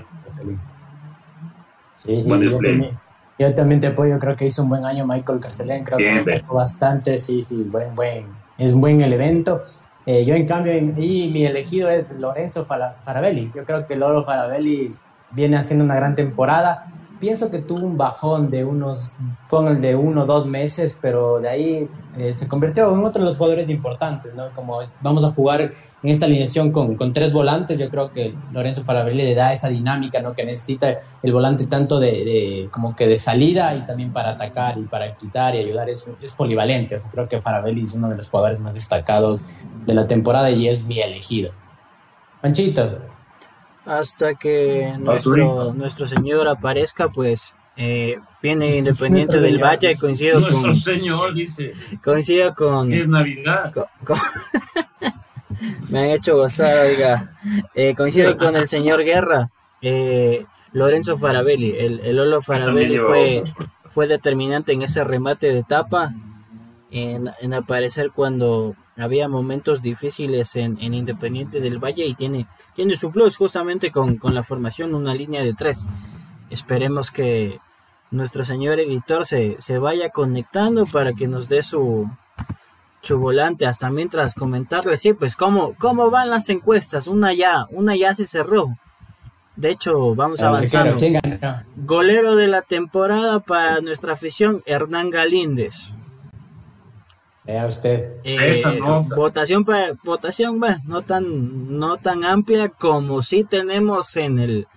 sí, yo, también, yo, también, te apoyo, creo que hizo un buen año Michael Carcelén, creo que bastante, sí, sí, buen, buen, es buen el evento. Eh, yo, en cambio, y mi elegido es Lorenzo Farabelli. Yo creo que Loro Farabelli viene haciendo una gran temporada. Pienso que tuvo un bajón de unos, de uno o dos meses, pero de ahí eh, se convirtió en otro de los jugadores importantes, ¿no? Como vamos a jugar en esta alineación con, con, tres volantes, yo creo que Lorenzo Farabelli le da esa dinámica ¿no? que necesita el volante tanto de, como que de salida y también para atacar y para quitar y ayudar, es, es polivalente. creo que Farabelli es uno de los jugadores más destacados de la temporada y es mi elegido. Panchito. Hasta que nuestro, nuestro señor aparezca, pues eh, viene Independiente del Valle, coincido con... Nuestro señor dice... Coincido con... Es Navidad. *laughs* me han hecho gozar, oiga. Eh, coincido con el señor Guerra, eh, Lorenzo Farabelli. El, el Lolo Farabelli fue, fue determinante en ese remate de etapa, en, aparecer cuando había momentos difíciles en, Independiente del Valle y tiene, tiene su plus justamente con, con la formación, una línea de tres. Esperemos que nuestro señor editor se, se vaya conectando para que nos dé su, su volante hasta mientras comentarle, sí, pues cómo, cómo van las encuestas, una ya, una ya se cerró. De hecho, vamos avanzando. Golero de la temporada para nuestra afición, Hernán Galíndez. Vea usted. Eh, votación para votación, no tan no tan amplia como si tenemos en el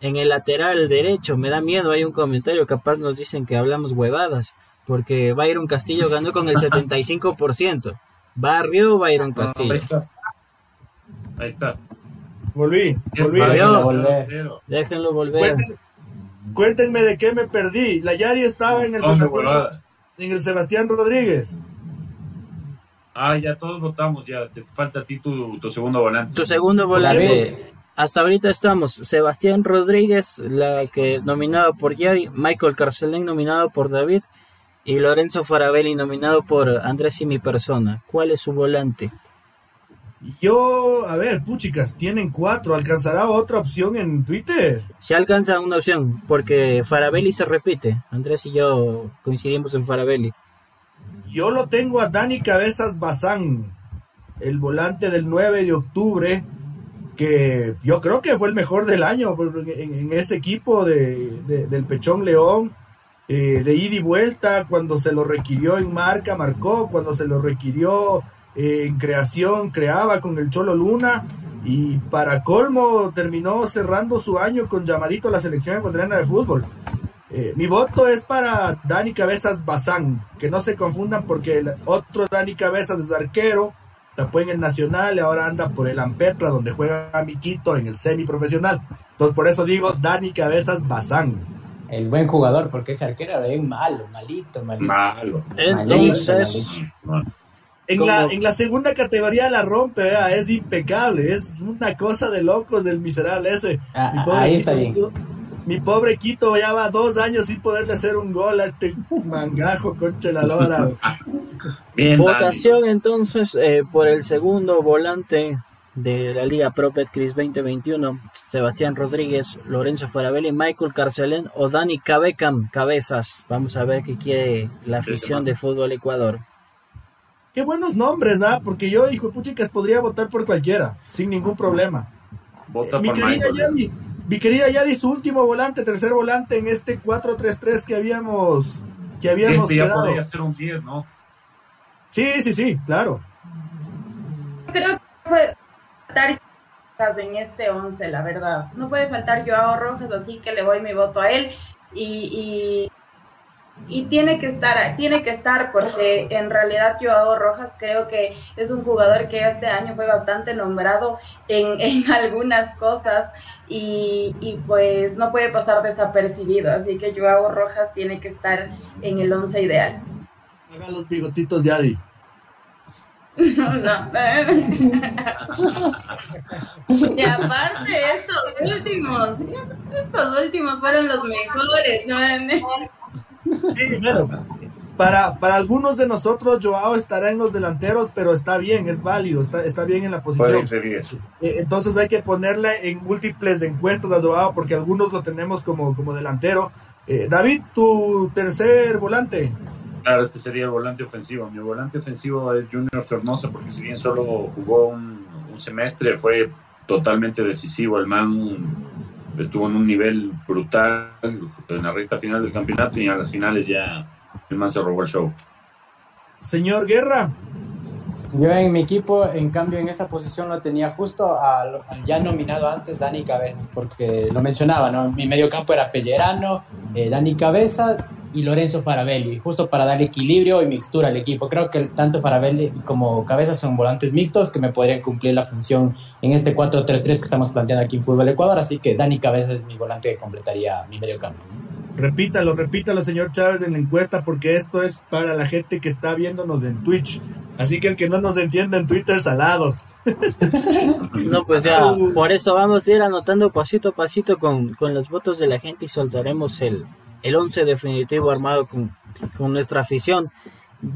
en el lateral derecho. Me da miedo, hay un comentario, capaz nos dicen que hablamos huevadas porque Byron Castillo ganó con el 75%. Barrio Byron Castillo. ahí está. Ahí está. Volví, volví. Déjenlo volver. Déjenlo volver. Cuéntenme, de qué me perdí. La Yari estaba en el, Sebastián, en el Sebastián Rodríguez. Ah, ya todos votamos, ya te falta a ti tu, tu segundo volante. Tu segundo volante. Hasta ahorita estamos Sebastián Rodríguez, la que nominado por Yari, Michael Carcelén nominado por David y Lorenzo Farabelli nominado por Andrés y mi persona. ¿Cuál es su volante? Yo, a ver, puchicas, tienen cuatro. ¿Alcanzará otra opción en Twitter? Se alcanza una opción, porque Farabelli se repite. Andrés y yo coincidimos en Farabelli. Yo lo tengo a Dani Cabezas Bazán, el volante del 9 de octubre, que yo creo que fue el mejor del año en, ese equipo de, del Pechón León, eh, de ida y vuelta, cuando se lo requirió en marca, marcó, cuando se lo requirió eh, en creación, creaba con el Cholo Luna, y para colmo terminó cerrando su año con llamadito a la selección ecuatoriana de fútbol. Eh, mi voto es para Dani Cabezas Bazán, que no se confundan porque el otro Dani Cabezas es arquero, tapó en el Nacional y ahora anda por el Ampetra, donde juega Miquito en el semiprofesional. Entonces por eso digo Dani Cabezas Bazán. El buen jugador, porque ese arquero era bien malo, malito, malito. Malo. Entonces, En la, en la segunda categoría la rompe, es impecable, es una cosa de locos el miserable ese. Ah, ahí está bien mi pobre Quito ya va dos años sin poderle hacer un gol a este mangajo concha la lora. Votación entonces eh, por el segundo volante de la Liga Pro Betcris 2021, Sebastián Rodríguez, Lorenzo Farabelli, Michael Carcelén o Dani Cabecam, cabezas. Vamos a ver qué quiere la afición de fútbol Ecuador. Qué buenos nombres, ¿ah? Porque yo, hijo de puchicas, podría votar por cualquiera, sin ningún problema. Vota mi por querida Michael. Mi querida Yadi, su último volante, tercer volante en este 4-3-3 que habíamos, que habíamos Este ya quedado. podría ser un 10, ¿no? Sí, sí, sí, claro. Creo que puede faltar en este 11, la verdad. No puede faltar Joao Rojas, así que le voy mi voto a él. Y, y, y tiene que estar, tiene que estar, porque en realidad Joao Rojas creo que es un jugador que este año fue bastante nombrado en, *laughs* en algunas cosas y, y, pues no puede pasar desapercibido. Así que Joao Rojas tiene que estar en el 11 ideal. Haga los bigotitos, Yadi. *laughs* No. *laughs* y aparte, estos últimos, estos últimos fueron los mejores, ¿no? Sí, claro. Para, para algunos de nosotros, Joao estará en los delanteros, pero está bien, es válido, está, está bien en la posición. ser 10. Eh, Entonces hay que ponerle en múltiples encuestas a Joao, porque algunos lo tenemos como, como delantero. Eh, David, tu tercer volante. Claro, este sería el volante ofensivo. Mi volante ofensivo es Junior Sornosa, porque si bien solo jugó un, un semestre, fue totalmente decisivo. El man estuvo en un nivel brutal en la recta final del campeonato y a las finales ya el man se robó el show. Señor Guerra. Yo en mi equipo, en cambio, en esta posición lo tenía justo al, ya nominado antes Dani Cabezas, porque lo mencionaba, ¿no? Mi medio campo era Pellerano, eh, Dani Cabezas y Lorenzo Farabelli, justo para dar equilibrio y mixtura al equipo. Creo que tanto Farabelli como Cabezas son volantes mixtos que me podrían cumplir la función en este 4-3-3 que estamos planteando aquí en Fútbol Ecuador, así que Dani Cabezas es mi volante que completaría mi medio campo. Repítalo, repítalo, señor Chávez, en la encuesta, porque esto es para la gente que está viéndonos en Twitch. Así que el que no nos entienda en Twitter, salados. No, pues ya, por eso vamos a ir anotando pasito a pasito con, con los votos de la gente y soltaremos el, el 11 definitivo armado con, con nuestra afición.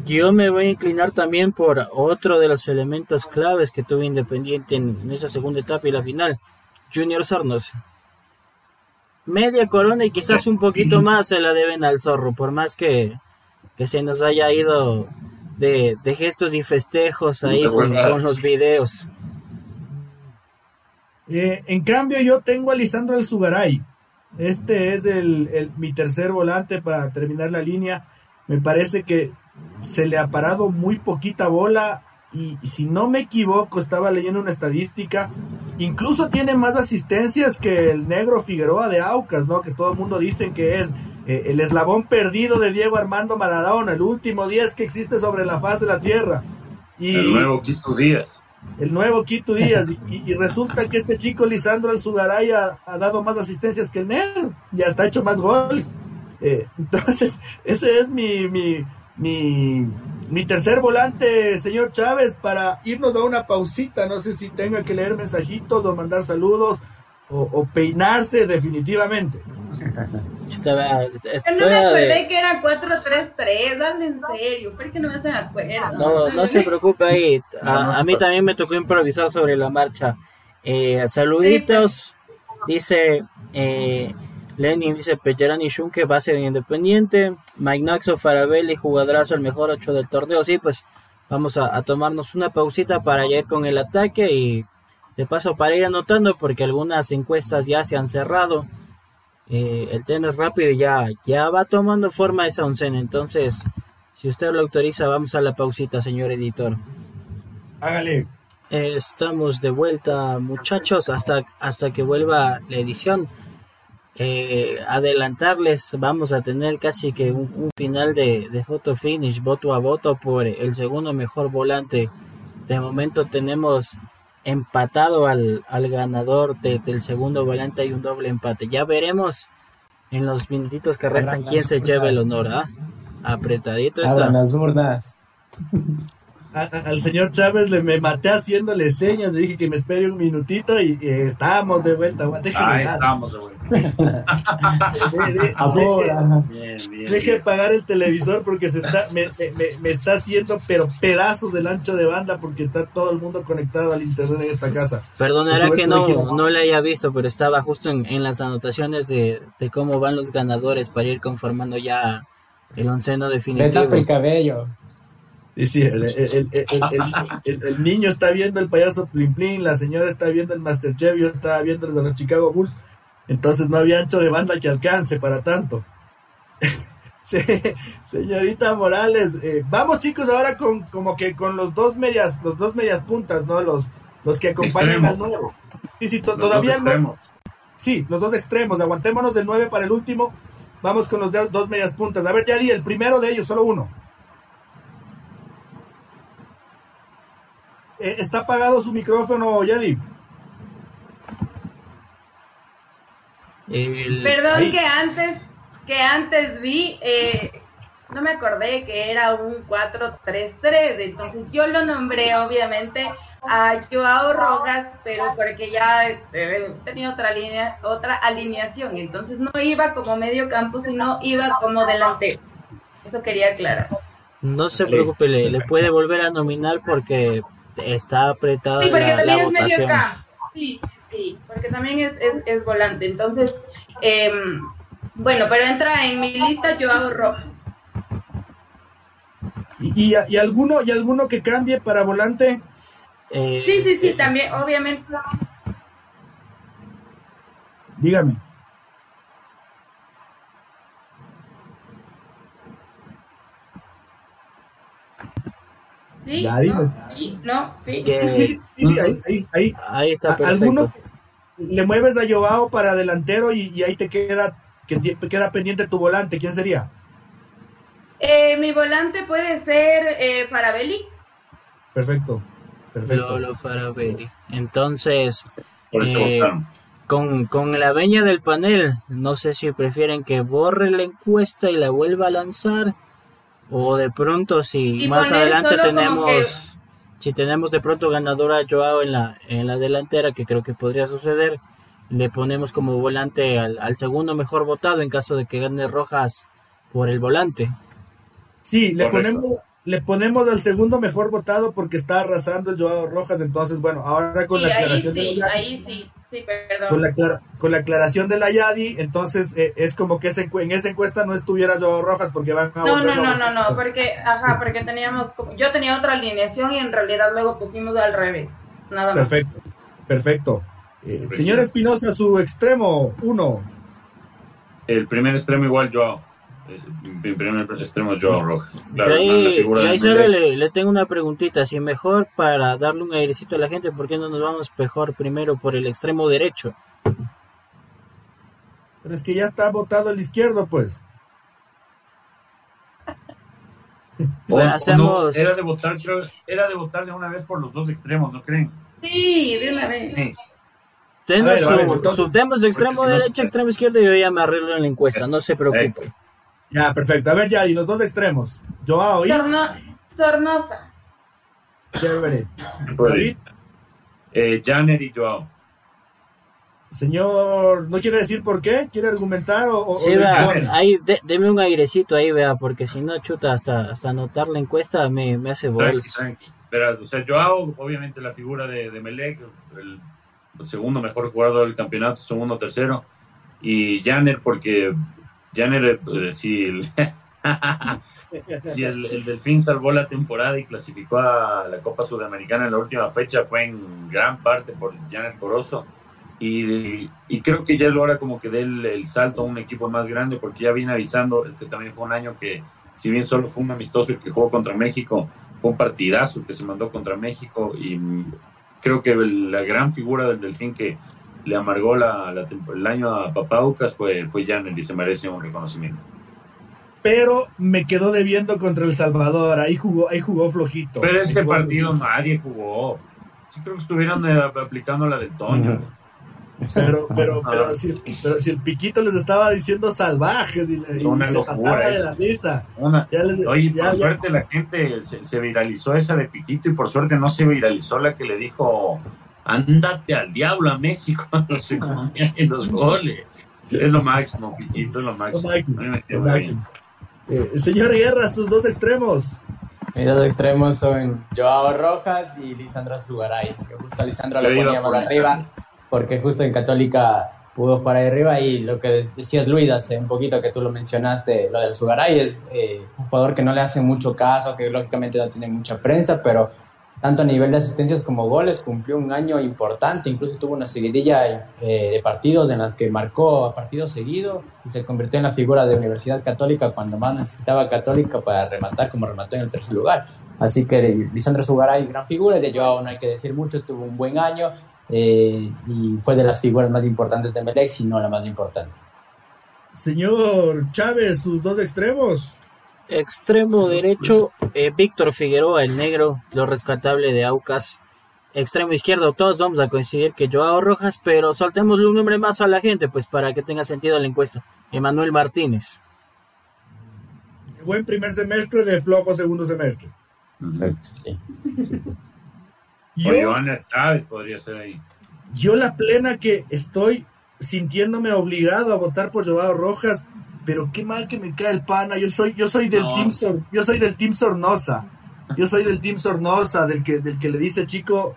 Yo me voy a inclinar también por otro de los elementos claves que tuve Independiente en, en esa segunda etapa y la final, Junior Sornosa. Media corona y quizás un poquito *clears throat* más se la deben al zorro, por más que, que se nos haya ido de, de gestos y festejos ahí con, los videos. Eh, en cambio, yo tengo a Lisandro Alzugaray. Este es el, el- mi tercer volante para terminar la línea. Me parece que se le ha parado muy poquita bola y, y si no me equivoco, estaba leyendo una estadística. Incluso tiene más asistencias que el negro Figueroa de Aucas, ¿no? Que todo el mundo dice que es eh, el eslabón perdido de Diego Armando Maradona, el último 10 que existe sobre la faz de la tierra. Y, El nuevo Quito Díaz. el nuevo Quito Díaz. Y, resulta que este chico Lisandro Alzugaray ha, ha dado más asistencias que el negro y hasta ha hecho más goles. Eh, *laughs* entonces, ese es mi, mi, mi, mi tercer volante, señor Chávez, para irnos a una pausita. No sé si tenga que leer mensajitos o mandar saludos o, o peinarse definitivamente. Yo no me acordé que era 4-3-3, hable en serio, ¿por qué no me hacen acuerdo? No, no se preocupe ahí. A, a mí también me tocó improvisar sobre la marcha. Eh, saluditos. Dice eh, Lenin, dice Pellerani Shunke, base de Independiente. Mike Naxo, Farabelli, jugadorazo, el mejor 8 del torneo. Sí, pues vamos a, a tomarnos una pausita para ir con el ataque y de paso para ir anotando porque algunas encuestas ya se han cerrado. Eh, el tenis rápido ya, ya va tomando forma esa oncena. Entonces, si usted lo autoriza, vamos a la pausita, señor editor. Hágale. estamos de vuelta, muchachos, hasta, hasta que vuelva la edición. Eh, adelantarles, vamos a tener casi que un, final de, de photo finish, voto a voto por el segundo mejor volante. De momento tenemos empatado al, al ganador del segundo volante, hay un doble empate. Ya veremos en los minutitos que restan quién se lleva el honor. ¿ah? Apretadito está. las urnas. Al señor Chávez le me maté haciéndole señas, le dije que me espere un minutito y, estamos de vuelta. Ahí estamos de vuelta. *laughs* deje, pagar el televisor porque se está, me, me, está haciendo pero pedazos del ancho de banda porque está todo el mundo conectado al internet en esta casa. Perdonará que no, no le haya visto, pero estaba justo en, las anotaciones de, de, cómo van los ganadores para ir conformando ya el onceno definitivo. Me el cabello. Y sí, el, el, niño está viendo el payaso Plin Plin, la señora está viendo el Masterchef, yo estaba viendo los de los Chicago Bulls, entonces no había ancho de banda que alcance para tanto. *laughs* señorita Morales, eh, vamos chicos ahora con como que con los dos medias, los dos medias puntas, ¿no? Los, los que acompañan al nuevo. Sí, sí, todavía no. Sí, los dos extremos, aguantémonos del 9 para el último. Vamos con los dos medias puntas. A ver, ya di el primero de ellos, solo uno. ¿Está apagado su micrófono, Yadi? Perdón que antes que antes vi, eh, no me acordé que era un 4-3-3, entonces yo lo nombré obviamente a Joao Rojas, pero porque ya eh, tenía otra línea, otra alineación, entonces no iba como medio campo, sino iba como delantero. Eso quería aclarar. No se preocupe, le puede volver a nominar porque está apretado Sí, porque también es medio campo. Sí, sí, sí, porque también es, es, volante. Entonces, em, bueno, pero entra en mi lista yo hago rojas. ¿Y, y, alguno, ¿Y alguno que cambie para volante? Eh, sí, sí, sí, también, obviamente. Dígame. Sí, no, sí, no, *laughs* sí. sí, ahí, ahí, ahí. ahí está ¿Alguno le mueves a Joao para delantero y, ahí te queda, que queda pendiente tu volante? ¿Quién sería? Eh, mi volante puede ser eh, Farabelli. Perfecto, perfecto. Lolo Farabelli. Entonces, eh, con, con la veña del panel, no sé si prefieren que borre la encuesta y la vuelva a lanzar o de pronto si más adelante tenemos si tenemos de pronto ganadora Joao en la en la delantera que creo que podría suceder le ponemos como volante al, segundo mejor votado en caso de que gane Rojas por el volante. Sí le ponemos le ponemos al segundo mejor votado porque está arrasando el Joao Rojas entonces bueno ahora con la aclaración de ahí sí con la, con la aclaración de la Yadi, entonces eh, es como que en esa encuesta no estuviera Joao Rojas porque van a... No, no, no, no, no, porque, ajá, porque teníamos, yo tenía otra alineación y en realidad luego pusimos al revés, nada más. Perfecto, perfecto. Eh, señor Espinosa, su extremo, uno. El primer extremo igual Joao. Mi primer extremo es Joao Rojas. Claro, y ahí, solo le, tengo una preguntita. Si mejor para darle un airecito a la gente, ¿por qué no nos vamos mejor primero por el extremo derecho? Pero es que ya está votado el izquierdo, pues. *laughs* hacemos... era de votar, era de votar de una vez por los dos extremos, ¿no creen? Sí, de una vez. Sí. su, de extremo derecho, extremo izquierdo y yo ya me arreglo en la encuesta, no se preocupe. Ya, perfecto. A ver, ya, y los dos extremos. Joao y. Sornosa. Chévere. Eh, Janer y Joao. Señor, ¿no quiere decir por qué? ¿Quiere argumentar o, sí, vea, ahí, deme un airecito ahí, vea, porque si no, chuta, hasta, hasta anotar la encuesta me, me hace bolas. Verás, o sea, Joao, obviamente la figura de, de Melec, el, segundo mejor jugador del campeonato, segundo, tercero, y Janer porque Janner, eh, *laughs* sí, el, el, Delfín salvó la temporada y clasificó a la Copa Sudamericana en la última fecha, fue en gran parte por Janet Corozo. Y, y, creo que ya es hora como que dé el, salto a un equipo más grande, porque ya viene avisando, este también fue un año que, si bien solo fue un amistoso y que jugó contra México, fue un partidazo que se mandó contra México y creo que la gran figura del Delfín que le amargó la, el año a Papaucas fue, fue Janet y se merece un reconocimiento pero me quedó debiendo contra El Salvador. Ahí jugó, ahí jugó flojito. Pero ese partido nadie jugó. Sí creo que estuvieran eh, aplicando la del Toño. Pero, pero, ah. pero, si, pero si el Piquito les estaba diciendo salvajes y, una locura de la risa. oye, por suerte la gente se, viralizó esa de Piquito y por suerte no se viralizó la que le dijo ándate al diablo a México cuando se en los goles. Es lo máximo, Piquito, es lo máximo. Lo máximo. Eh, señor Guerra, sus dos extremos. Mis dos extremos son Joao Rojas y Lisandro Zugaray. Que justo a Lisandro lo poníamos arriba, porque justo en Católica pudo jugar ahí arriba. Y lo que decías, Luis, hace un poquito que tú lo mencionaste, lo del Zugaray es eh, un jugador que no le hace mucho caso, que lógicamente no tiene mucha prensa, pero tanto a nivel de asistencias como goles, cumplió un año importante, incluso tuvo una seguidilla eh, de partidos en las que marcó a partido seguido y se convirtió en la figura de Universidad Católica cuando más necesitaba Católica para rematar como remató en el tercer lugar. Así que Lisandro Sugaray, gran figura, de Joao no hay que decir mucho, tuvo un buen año eh, y fue de las figuras más importantes de Melec, si no la más importante. Señor Chávez, sus dos extremos. Extremo derecho, eh, Víctor Figueroa, el negro, lo rescatable de Aucas. Extremo izquierdo, todos vamos a coincidir que Joao Rojas, pero soltémosle un nombre más a la gente, pues para que tenga sentido la encuesta. Emanuel Martínez. Buen primer semestre de flojo segundo semestre. Sí. Yo, Chávez podría ser ahí. Yo la plena que estoy sintiéndome obligado a votar por Joao Rojas pero qué mal que me cae el pana. Yo soy, yo soy del team yo soy del team Sornosa. Yo soy del team Sornosa, del que, del que le dice chico,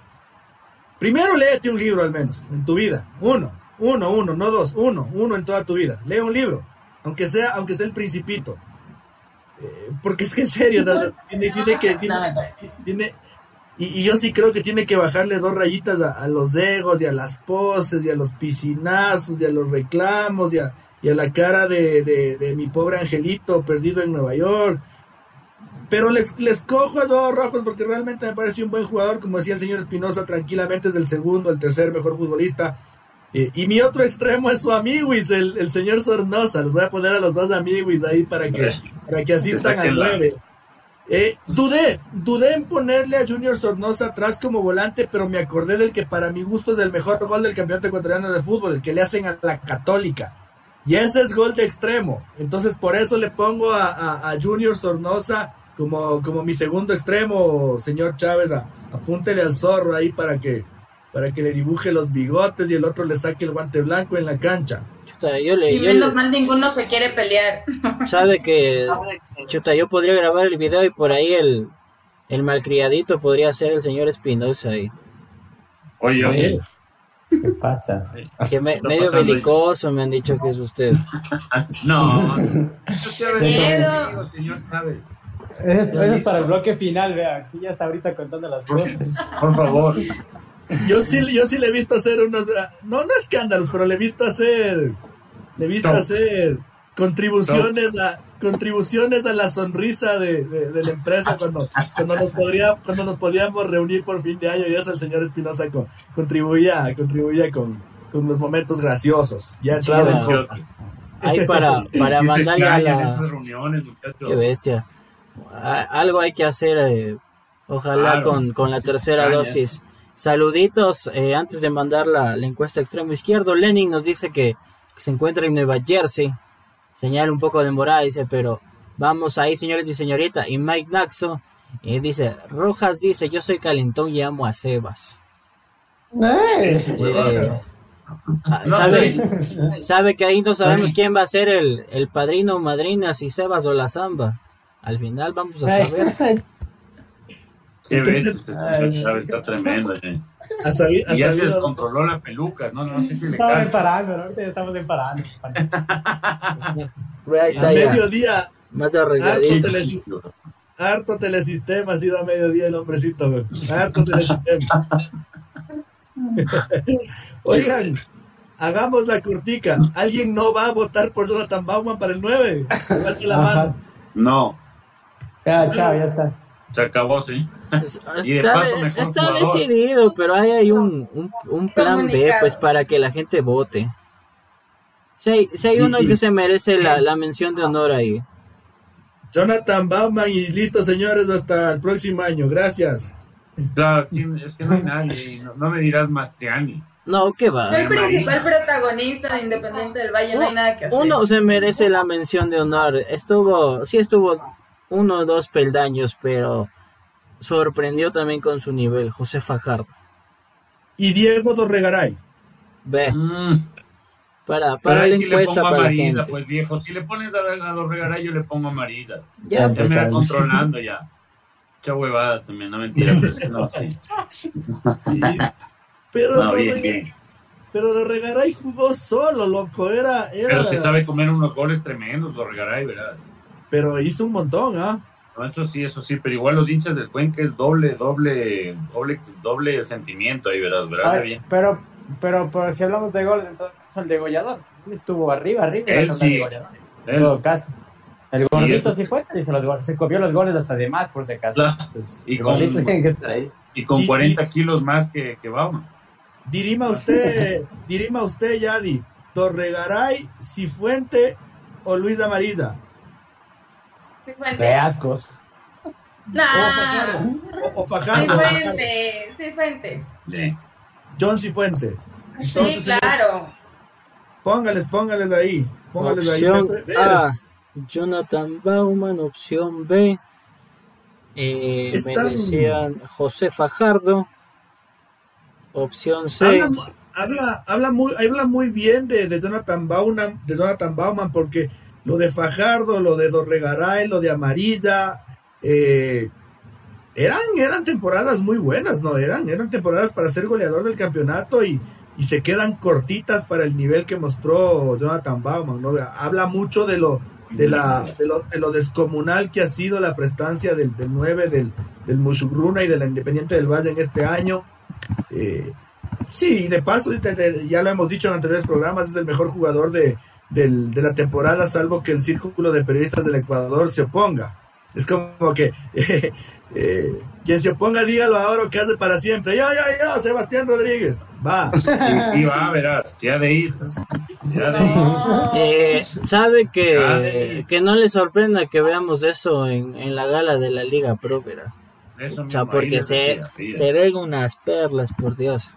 primero léete un libro al menos en tu vida. Uno, uno, uno, no dos, uno, uno en toda tu vida. Lee un libro, aunque sea, aunque sea el principito. Eh, porque es que en serio, *laughs* tiene, que, tiene, y, yo sí creo que tiene que bajarle dos rayitas a, a, los egos y a las poses y a los piscinazos y a los reclamos y a, y a la cara de, de, mi pobre angelito perdido en Nueva York. Pero les, les cojo a dos rojos porque realmente me parece un buen jugador, como decía el señor Espinosa, tranquilamente es el segundo, el tercer mejor futbolista. Eh, y mi otro extremo es su amiguis, el, el señor Sornosa. Les voy a poner a los dos amiguis ahí para que, para que asistan al 9. Eh, dudé, dudé en ponerle a Junior Sornosa atrás como volante, pero me acordé del que para mi gusto es el mejor gol del campeonato ecuatoriano de fútbol, el que le hacen a la Católica. Y ese es gol de extremo. Entonces por eso le pongo a, Junior Sornosa como, como mi segundo extremo, señor Chávez. apúntele al zorro ahí para que, para que le dibuje los bigotes y el otro le saque el guante blanco en la cancha. Chuta, yo le, y menos mal ninguno se quiere pelear. *laughs* Sabe que, chuta, yo podría grabar el video y por ahí el, el malcriadito podría ser el señor Espinosa ahí. Oye, oye. ¿Qué pasa? Que medio belicoso me han dicho que es usted. *laughs* no. Miedo. Eso es para el bloque final, vea. Aquí ya está ahorita contando las cosas. *laughs* Por favor. Yo sí, yo sí le he visto hacer unos, no, no escándalos, pero le he visto hacer, le he visto hacer contribuciones a, contribuciones a la sonrisa de, de, la empresa cuando, cuando, nos podría, cuando nos podíamos reunir por fin de año y eso el señor Espinosa contribuía, contribuía con, con, los momentos graciosos. Ya entrado en Ahí para, *laughs* para mandarle a la... Qué bestia. Algo hay que hacer, eh, ojalá con, con, la tercera dosis. Saluditos, eh, antes de mandar la, la encuesta extremo izquierdo, Lenin nos dice que se encuentra en Nueva Jersey, señala un poco demorada, dice, pero vamos ahí, señores y señorita. Y Mike Naxo eh, dice, Rojas dice, yo soy calentón y amo a Sebas. Eh, ah, ¿sabe, sabe, que ahí no sabemos quién va a ser el, el padrino o madrina, si Sebas o la Zamba. Al final vamos a saber. *laughs* Qué este está tremendo. Eh. y ya se descontroló la peluca, no, no sé si le Estaba parando, ahorita ya estamos en parando. a mediodía, Más Harto, arregladito. harto telesistema ha sido a mediodía el hombrecito, güey. Harto telesistema. *laughs* Oigan, hagamos la curtica. ¿Alguien no va a votar por Jonathan Bauman para el 9? Levante la mano. No, Ya, chao, ya está. Se acabó, sí. Es- *laughs* Y de Está, paso, mejor está decidido, pero ahí hay un, un, un plan B pues para que la gente vote. Si hay, si hay uno y- que se merece la, la mención de honor ahí. Jonathan Bauman y listo, señores, hasta el próximo año. Gracias. Claro, ¿quién- es que no hay nadie. No, no me dirás Mastriani. No, ¿qué va? El principal protagonista de Independiente del Valle, no hay nada que hacer. Uno se merece la mención de honor. Estuvo, sí estuvo uno o dos peldaños, pero sorprendió también con su nivel, José Fajardo. Y Diego Dorregaray. Ve, Mm, para, pero para la le encuesta pongo para la amarilla, gente. pues viejo. Si le pones a, a los regaray, yo le pongo amarilla. Ya, Ya, Ya pues, me va controlando ya. Mucha huevada también, no mentira. Pero, no, sí. *laughs* Pero, No, bien, Dorre- bien. pero Dorregaray jugó solo, loco. Era, era, Pero se sabe comer unos goles tremendos, los regaray, verás. Pero hizo un montón, ¿ah? No, eso sí, eso sí, pero igual los hinchas del Cuenca es doble, doble, doble, doble sentimiento ahí, verás, Ay, bien. pero, pero, pero si hablamos de goles, entonces el degollador. Estuvo arriba, arriba. Él sí. En todo caso. El gordito sí fue, los. Se copió los goles hasta de más, por si acaso. Claro. Pues, Y con- que estar ahí. y con Y- 40 kilos más que, que Bauman. Dirima usted, dirima usted, Yadi, Torregaray, Cifuente o Luis Amarilla. Sí, Fuente. De ascos. Nah. O, o Sí, Fajardo. Fuente. Sí, Fuente. Sí. John Cifuente. Sí, Entonces, claro. Póngales, póngales ahí. Póngales ahí. Opción Pepe. A, Jonathan Bauman. Opción B, eh, me Están- decían José Fajardo. Opción C, Habla, habla, habla muy, habla muy bien de, de Jonathan Bauman, de Jonathan Bauman, porque lo de Fajardo, lo de Dorregaray, lo de Amarilla, eh, eran, eran temporadas muy buenas, ¿no? Eran, eran temporadas para ser goleador del campeonato y, y se quedan cortitas para el nivel que mostró Jonathan Bauman, ¿no? Habla mucho de lo, de la, de lo, de lo descomunal que ha sido la prestancia del, del 9 del, del y de la Independiente del Valle en este año. Eh, sí, de paso, ya lo hemos dicho en anteriores programas, es el mejor jugador de, del- de la temporada, salvo que el círculo de periodistas del Ecuador se oponga. Es como que eh, *laughs* eh, quien se oponga, dígalo ahora que hace para siempre. Yo, yo, yo, Sebastián Rodríguez. Va. *laughs* Sí, sí, va, verás, ya de ir. Ya de ir. *laughs* Eh, sabe que, que no le sorprenda que veamos eso en, en la gala de la Liga Pro, ¿verdad? Eso O sea, mismo, ahí porque se, se ven unas perlas, por Dios.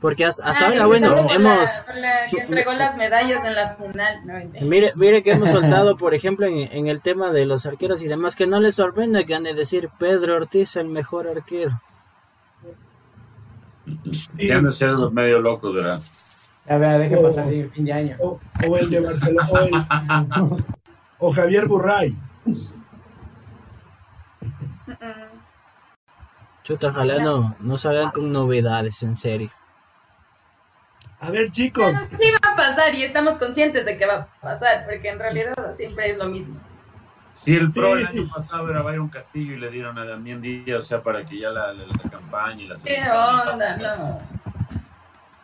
Porque hasta, hasta Ah, ahora, bueno, hemos... La, por la que entregó las medallas en la final. No, mentira. Mire, mire que hemos *laughs* soltado, por ejemplo, en, en el tema de los arqueros y demás, que no les sorprenda que han de decir Pedro Ortiz el mejor arquero. Ya han de ser los medio locos, ¿verdad? A ver, deje Oh. pasar el fin de año. O, o el de Barcelona. O, el- *laughs* o Javier Burray. Chuta, ojalá no, no salgan con novedades, en serio. A ver, chicos. Pero sí va a pasar y estamos conscientes de que va a pasar, porque en realidad siempre es lo mismo. Si el pro Sí, el sí. año pasado era Byron Castillo y le dieron a Damián Díaz, o sea, para que ya la, la- la campaña y la ¿Qué onda? No.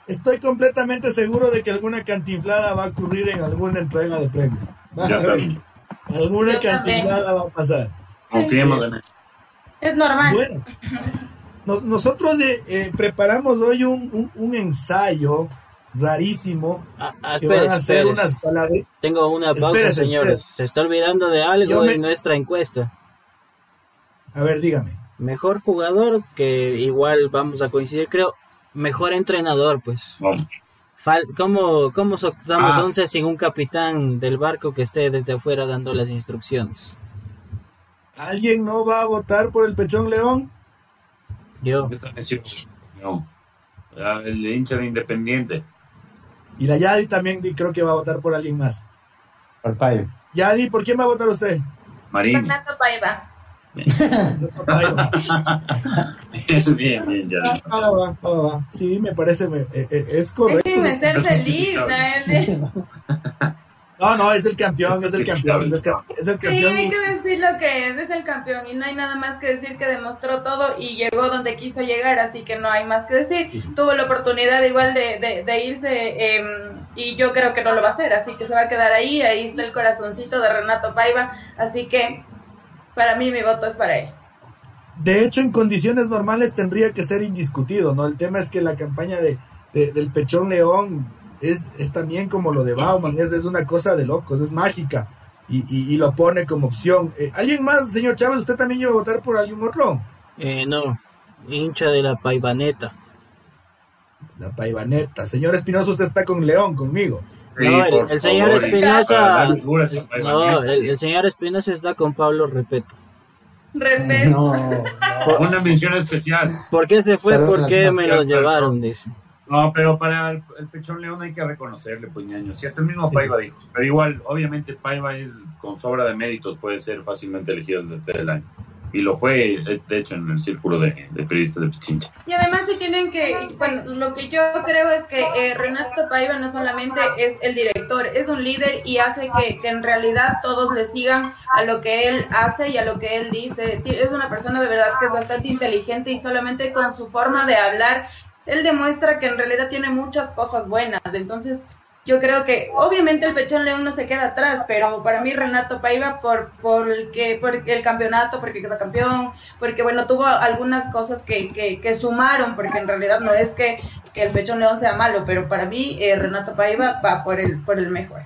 Estoy completamente seguro de que alguna cantinflada va a ocurrir en alguna entrega de premios. Alguna Yo también. cantinflada va a pasar. Confiemos en él. Es normal. Bueno, nos- nosotros eh, eh, preparamos hoy un, un- un ensayo rarísimo Ah, ah, que van a espérese, hacer espérese. unas palabras. Tengo una pausa, Espérese, señores. Se está olvidando de algo me- en nuestra encuesta. A ver, dígame. Mejor jugador, que igual vamos a coincidir, creo. Mejor entrenador, pues. Vamos. Fal- ¿Cómo, cómo somos Ah. 11 sin un capitán del barco que esté desde afuera dando las instrucciones? ¿Alguien no va a votar por el Pechón León? Yo. Yo también sí. No. El hincha de Independiente. Y la Yadi también creo que va a votar por alguien más. Por payo. Yadi, ¿por quién va a votar usted? Marín. Fernando Paiva. Ahí *laughs* va. Es bien, bien, ya. Ah, va, va, va. Sí, me parece, me- eh, eh, es correcto. Déjenme ser feliz, *laughs* ¿no? No, es el campeón, es el *laughs* campeón, es el, campeón. Sí, hay que decir lo que es, es el campeón y no hay nada más que decir que demostró todo y llegó donde quiso llegar, así que no hay más que decir. Tuvo la oportunidad igual de, de, irse em, y yo creo que no lo va a hacer, así que se va a quedar ahí, ahí está el corazoncito de Renato Paiva, así que para mí mi voto es para él. De hecho, en condiciones normales tendría que ser indiscutido, ¿no? El tema es que la campaña de, del Pechón León es, es también como lo de Bauman, es, es una cosa de locos, es mágica y, y, lo pone como opción. Eh, ¿Alguien más, señor Chávez, usted también iba a votar por algún otro? Eh, no, hincha de la Paivaneta. La Paivaneta. Señor Espinosa, usted está con León, conmigo. no, el, señor Espinosa. No, el, señor Espinosa está con Pablo Repeto. Repeto. No, Una mención especial. ¿Por qué se fue? ¿Por qué me lo llevaron? Dice. No, pero para el, Pechón León hay que reconocerle, pues ñaño. Si hasta el mismo Paiva dijo. Pero igual, obviamente, Paiva es con sobra de méritos, puede ser fácilmente elegido el del año. Y lo fue, de hecho, en el círculo de, periodistas de Pichincha. Y además, si tienen que. Bueno, lo que yo creo es que eh, Renato Paiva no solamente es el director, es un líder y hace que, que en realidad todos le sigan a lo que él hace y a lo que él dice. Es una persona de verdad que es bastante inteligente y solamente con su forma de hablar él demuestra que en realidad tiene muchas cosas buenas. Entonces, yo creo que obviamente el Pechón León no se queda atrás, pero para mí Renato Paiva por, por, el, que, por el campeonato, porque quedó campeón, porque bueno, tuvo algunas cosas que, que, sumaron, porque en realidad no es que, el Pechón León sea malo, pero para mí eh, Renato Paiva va por el, por el mejor.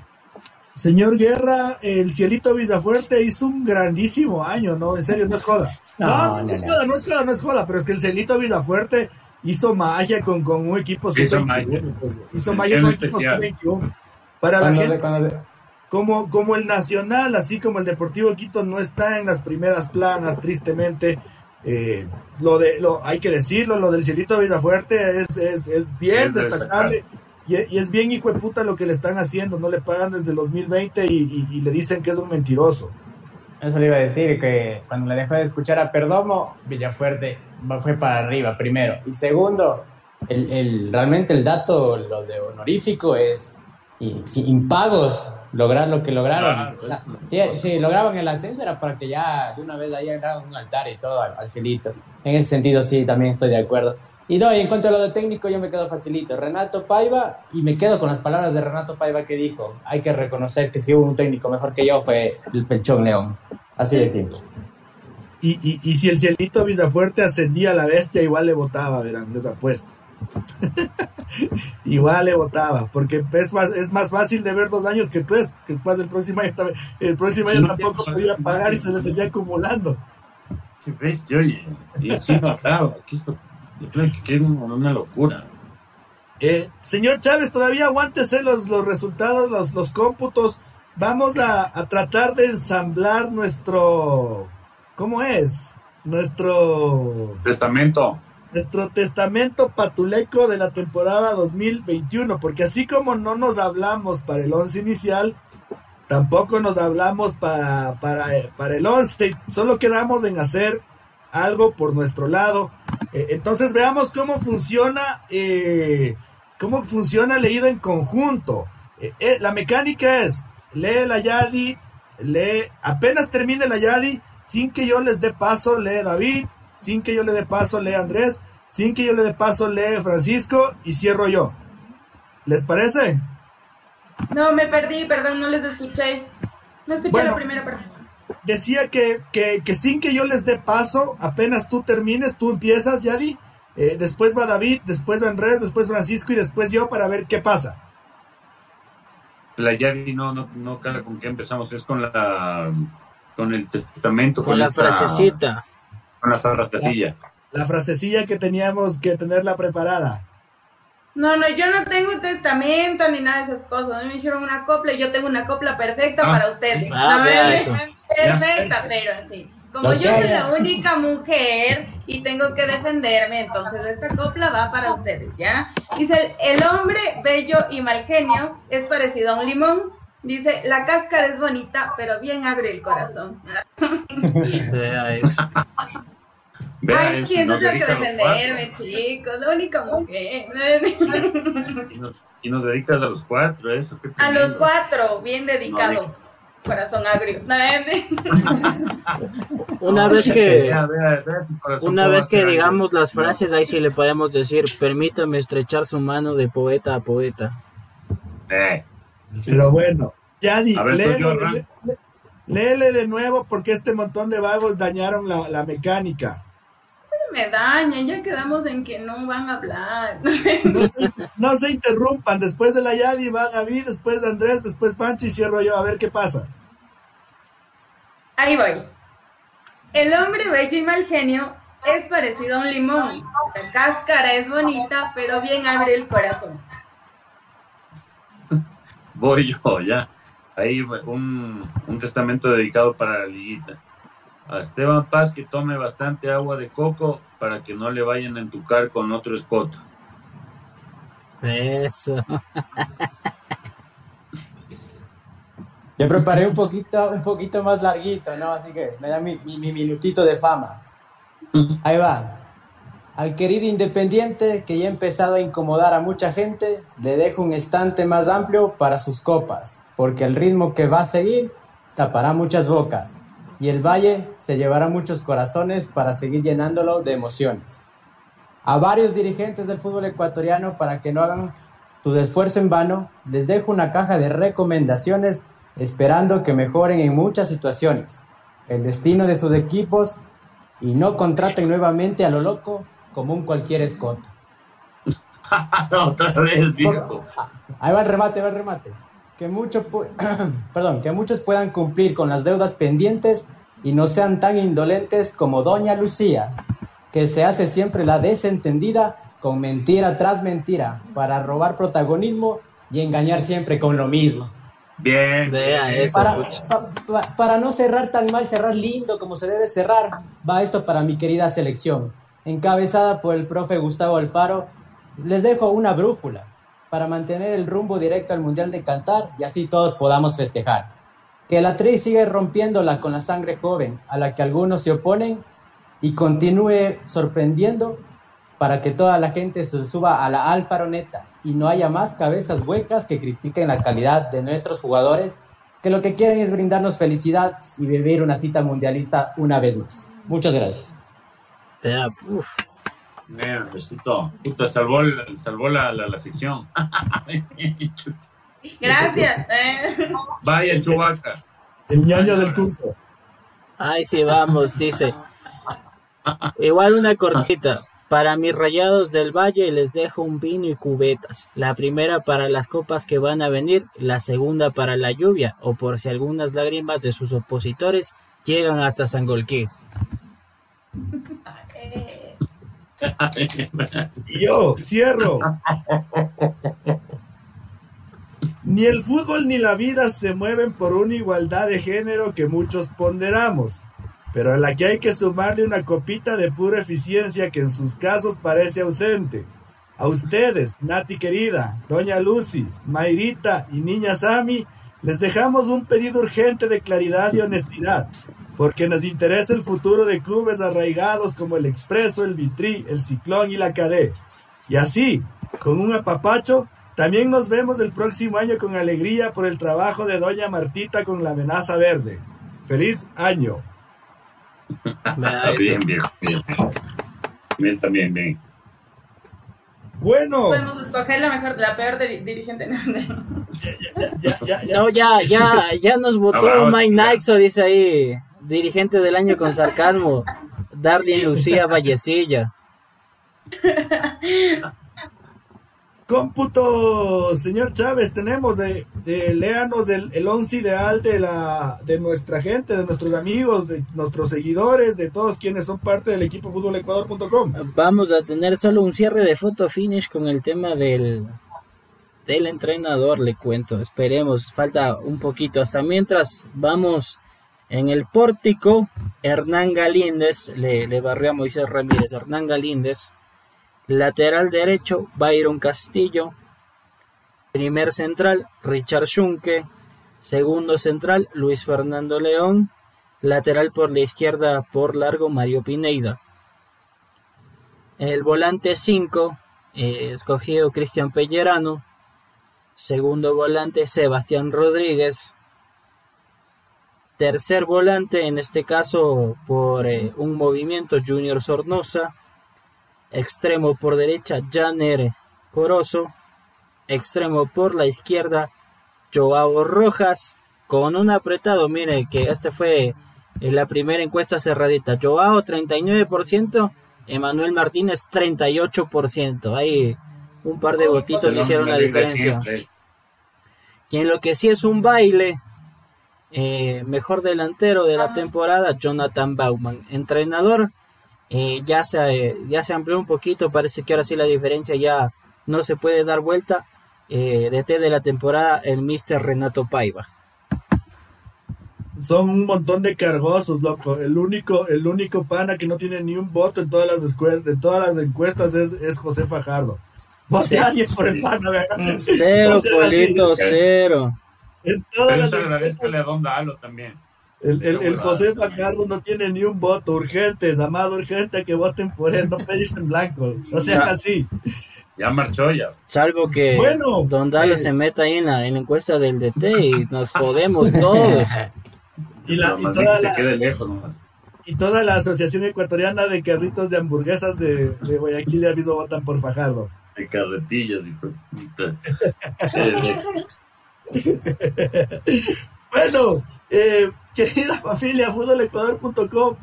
Señor Guerra, el Cielito Villafuerte hizo un grandísimo año, ¿no? En serio, no es joda. No, no, es joda, no es joda, no es joda, pero es que el Cielito Villafuerte hizo magia con, con un equipo hizo magia, pues, hizo magia con un equipo 21 para la gente como como el Nacional así como el Deportivo Quito no está en las primeras planas tristemente eh, lo de lo hay que decirlo lo del Cielito Villafuerte es, es, es bien destacable. y, y, es bien hijo de puta lo que le están haciendo no le pagan desde el 2020 y, y le dicen que es un mentiroso eso le iba a decir, que cuando le dejó de escuchar a Perdomo, Villafuerte fue para arriba, primero. Y segundo, el, el, realmente el dato, lo de honorífico es impagos lograr lo que lograron. si, lograban el ascenso era para que ya de una vez hayan dado un altar y todo al, cielito. En ese sentido sí, también estoy de acuerdo. Y no, y en cuanto a lo de técnico, yo me quedo facilito. Renato Paiva, y me quedo con las palabras de Renato Paiva que dijo, hay que reconocer que si hubo un técnico mejor que yo fue el Pechón León. Así de simple. Y, y, y si el cielito Villafuerte ascendía a la bestia, igual le votaba, verán, les apuesto. *laughs* igual le votaba, porque es más, es más fácil de ver dos años que tres, que después del próximo año, el próximo año tampoco podía pagar y se le seguía acumulando. Qué bestia, oye. Y así que es una locura. Eh, señor Chávez, todavía aguántese los, los resultados, los, los cómputos. Vamos a, tratar de ensamblar nuestro, ¿cómo es? Nuestro testamento. Nuestro testamento patuleco de la temporada 2021, porque así como no nos hablamos para el once inicial, tampoco nos hablamos para, para, para el once, solo quedamos en hacer algo por nuestro lado. Eh, entonces veamos cómo funciona, eh, cómo funciona leído en conjunto. Eh, la mecánica es, lee la Yadi, lee, apenas termine la Yadi, sin que yo les dé paso, lee David, sin que yo le dé paso, lee Andrés, sin que yo le dé paso, lee Francisco y cierro yo. ¿Les parece? No, me perdí, perdón, no les escuché. No escuché la primera parte decía que, que, que, sin que yo les dé paso, apenas tú termines, tú empiezas, Yadi, eh, después va David, después Andrés, después Francisco y después yo para ver qué pasa. La Yadi no, no, no con qué empezamos, es con la con el testamento, con, la frasecita. Con la frasecilla. La, la frasecilla que teníamos que tenerla preparada. No, no, yo no tengo un testamento ni nada de esas cosas. me dijeron una copla y yo tengo una copla perfecta ah. para ustedes. Ah, perfecta, pero así. Como yo soy la única mujer y tengo que defenderme, entonces esta copla va para ustedes, ¿ya? Dice, el hombre bello y mal genio es parecido a un limón. Dice, la cáscara es bonita, pero bien abre el corazón. *laughs* Vea Ay, eso, sí, nos eso tengo que defenderme, chicos. La única mujer. Y nos, y nos dedicas a los cuatro, eso. qué A los cuatro, bien dedicado. No, Corazón agrio. No, *laughs* Una vez que una vez que digamos las frases ahí sí le podemos decir, permítame estrechar su mano de poeta a poeta. Eh, Pero bueno, Yadi, léele, léele de nuevo porque este montón de vagos dañaron la, la mecánica. Me dañan. Ya quedamos en que no van a hablar. *laughs* No se, no se interrumpan. Después de la Yadi va David, después de Andrés, después Pancho y cierro yo a ver qué pasa. Ahí voy. El hombre bello y mal genio es parecido a un limón. La cáscara es bonita, pero bien abre el corazón. voy yo, ya. Ahí un, un testamento dedicado para la liguita. A Esteban Paz que tome bastante agua de coco para que no le vayan a entucar con otro spot. Eso. *laughs* Yo preparé un poquito, un poquito más larguito, ¿no? Así que me da mi, mi- mi minutito de fama. Ahí va. Al querido Independiente, que ya ha empezado a incomodar a mucha gente, le dejo un estante más amplio para sus copas, porque el ritmo que va a seguir tapará muchas bocas, y el Valle se llevará muchos corazones para seguir llenándolo de emociones. A varios dirigentes del fútbol ecuatoriano, para que no hagan su esfuerzo en vano, les dejo una caja de recomendaciones esperando que mejoren en muchas situaciones el destino de sus equipos y no contraten nuevamente a lo loco como un cualquier escoto. *laughs* Otra vez, viejo. Ahí va el remate, va el remate. Que, mucho *clears throat* Perdón, que muchos puedan cumplir con las deudas pendientes y no sean tan indolentes como Doña Lucía, que se hace siempre la desentendida con mentira tras mentira para robar protagonismo y engañar siempre con lo mismo. Bien. Vea eso. Para, pucha. pa- pa- para no cerrar tan mal, cerrar lindo como se debe cerrar, va esto para mi querida selección. Encabezada por el profe Gustavo Alfaro, les dejo una brújula para mantener el rumbo directo al Mundial de Cantar y así todos podamos festejar. Que la Tri sigue rompiéndola con la sangre joven, a la que algunos se oponen, y continúe sorprendiendo para que toda la gente se suba a la alfaroneta y no haya más cabezas huecas que critiquen la calidad de nuestros jugadores, que lo que quieren es brindarnos felicidad y vivir una cita mundialista una vez más. Muchas gracias. Besito. Puta, salvó, salvó la, la, la sección. *laughs* Gracias. eh. Vaya, Chubaca. El ñoño del curso. Ay, sí, vamos, dice. Igual una cortita. Para mis rayados del valle les dejo un vino y cubetas. La primera para las copas que van a venir, la segunda para la lluvia, o por si algunas lágrimas de sus opositores llegan hasta Sangolquí. Y *laughs* yo cierro. Ni el fútbol ni la vida se mueven por una igualdad de género que muchos ponderamos, pero a la que hay que sumarle una copita de pura eficiencia que en sus casos parece ausente. A ustedes, Nati querida, Doña Lucy, Mayrita y Niña Sami, les dejamos un pedido urgente de claridad y honestidad, porque nos interesa el futuro de clubes arraigados como el Expreso, el Vitrí, el Ciclón y la Cadé. Y así, con un apapacho, también nos vemos el próximo año con alegría por el trabajo de Doña Martita con la amenaza verde. ¡Feliz año! Bien, viejo. Bien, bien también, bien. Bueno, Podemos escoger la mejor, la peor diri- dirigente. *laughs* No, ya, ya, ya. No, ya, ya, ya nos votó Mike. Naxo, dice ahí, dirigente del año con sarcasmo. Darlene Lucía Vallecilla. Cómputo, señor Chávez, tenemos de, de- léanos el, el once ideal de la de nuestra gente, de nuestros amigos, de nuestros seguidores, de todos quienes son parte del equipo futbolecuador.com. Vamos a tener solo un cierre de foto finish con el tema del, del entrenador, le cuento. Esperemos, falta un poquito. Hasta mientras vamos en el pórtico, Hernán Galíndez, le, le barrió a Moisés Ramírez, Hernán Galíndez. Lateral derecho, Byron Castillo. Primer central, Richard Schunke. Segundo central, Luis Fernando León. Lateral por la izquierda, por largo, Mario Pineida. El volante 5, eh, escogido Cristian Pellerano. Segundo volante, Sebastián Rodríguez. Tercer volante, en este caso por eh, un movimiento, Junior Sornosa. Extremo por derecha, Janer Corozo. Extremo por la izquierda, Joao Rojas. Con un apretado, mire que este fue en la primera encuesta cerradita. Joao 39%, Emanuel Martínez 38%. Ahí un par de votitos hicieron la diferencia. Y en lo que sí es un baile, eh, mejor delantero de la temporada, Jonathan Bauman. Entrenador, eh, ya, se, ya se amplió un poquito, parece que ahora sí la diferencia ya no se puede dar vuelta. Eh, DT de la temporada, el Mister Renato Paiva. Son un montón de cargosos, loco. El único, el único pana que no tiene ni un voto en todas las, en todas las encuestas es, es José Fajardo. Vote alguien por el pana, ¿verdad? Cero, Polito, cero. Pero eso agradezco a Don Dalo también. El, el, el José Fajardo no tiene ni un voto. Urgentes, amado urgente, que voten por él, no pedirse en blanco. O sea, así. Ya marchó ya. Salvo que Don Dalo eh, se meta ahí en la, en la encuesta del DT y nos jodemos *laughs* todos. y, la, y toda la, lejos y toda la Asociación Ecuatoriana de Carritos de Hamburguesas de, de Guayaquil ya mismo votan por Fajardo. De carretillas y *laughs* *laughs* Bueno, eh, querida familia, futbolecuador.com,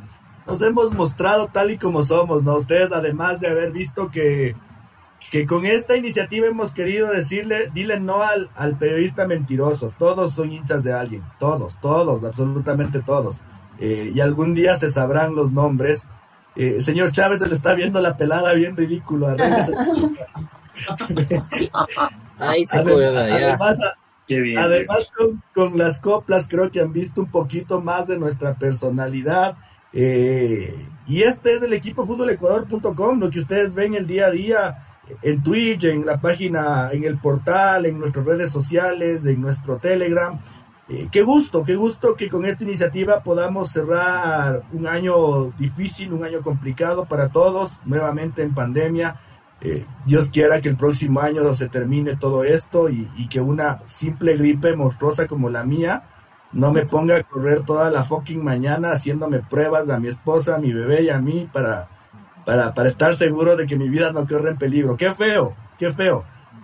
nos hemos mostrado tal y como somos, ¿no? Ustedes, además de haber visto que, que con esta iniciativa hemos querido decirle, dile no al, al periodista mentiroso. Todos son hinchas de alguien, todos, todos, absolutamente todos. Eh, y algún día se sabrán los nombres. Eh, señor Chávez se le está viendo la pelada bien ridículo. Ahí se *laughs* además, Además, con, las coplas creo que han visto un poquito más de nuestra personalidad. Eh, y este es el equipo futbolecuador.com, lo que ustedes ven el día a día en Twitch, en la página, en el portal, en nuestras redes sociales, en nuestro Telegram. Eh, qué gusto, qué gusto que con esta iniciativa podamos cerrar un año difícil, un año complicado para todos, nuevamente en pandemia. Eh, Dios quiera que el próximo año se termine todo esto y, que una simple gripe monstruosa como la mía no me ponga a correr toda la fucking mañana haciéndome pruebas a mi esposa, a mi bebé y a mí para, para, para estar seguro de que mi vida no corre en peligro. Qué feo, qué feo.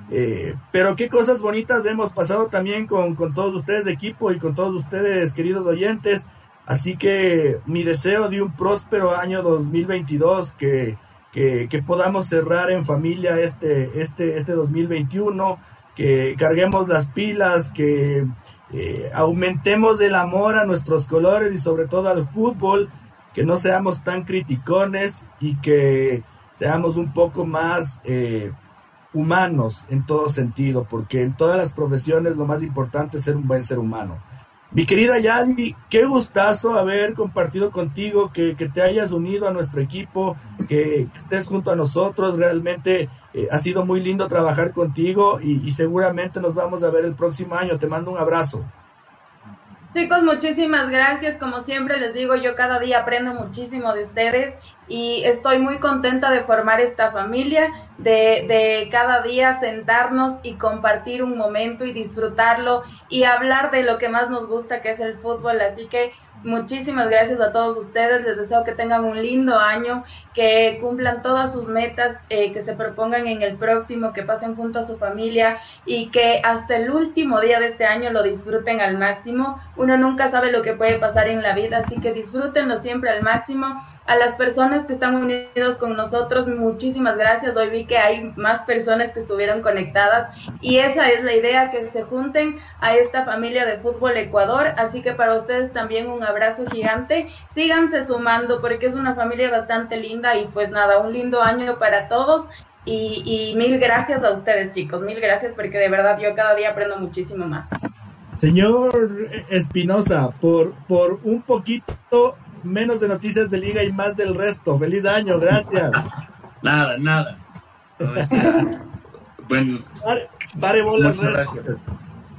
Eh, pero qué cosas bonitas hemos pasado también con, con todos ustedes de equipo y con todos ustedes, queridos oyentes. Así que mi deseo de un próspero año 2022, que que, podamos cerrar en familia este, este, este 2021, que carguemos las pilas, que eh, aumentemos el amor a nuestros colores y sobre todo al fútbol, que no seamos tan criticones y que seamos un poco más eh, humanos en todo sentido, porque en todas las profesiones lo más importante es ser un buen ser humano. Mi querida Yadi, qué gustazo haber compartido contigo, que, te hayas unido a nuestro equipo, que, estés junto a nosotros. Realmente eh, ha sido muy lindo trabajar contigo y seguramente nos vamos a ver el próximo año. Te mando un abrazo. Chicos, muchísimas gracias. Como siempre les digo, yo cada día aprendo muchísimo de ustedes y estoy muy contenta de formar esta familia, de, de, cada día sentarnos y compartir un momento y disfrutarlo y hablar de lo que más nos gusta, que es el fútbol. Así que Muchísimas gracias a todos ustedes. Les deseo que tengan un lindo año, que cumplan todas sus metas, eh, que se propongan en el próximo, que pasen junto a su familia y que hasta el último día de este año lo disfruten al máximo. Uno nunca sabe lo que puede pasar en la vida, así que disfrútenlo siempre al máximo a las personas que están unidos con nosotros, muchísimas gracias. Hoy vi que hay más personas que estuvieron conectadas y esa es la idea, que se junten a esta familia de fútbol Ecuador. Así que para ustedes también un abrazo gigante. Síganse sumando porque es una familia bastante linda y pues nada, un lindo año para todos. Y, y mil gracias a ustedes chicos, mil gracias porque de verdad yo cada día aprendo muchísimo más. Señor Espinosa, por, por un poquito menos de noticias de liga y más del resto. Feliz año, gracias. *laughs* nada, nada. *laughs* bueno, muchas gracias.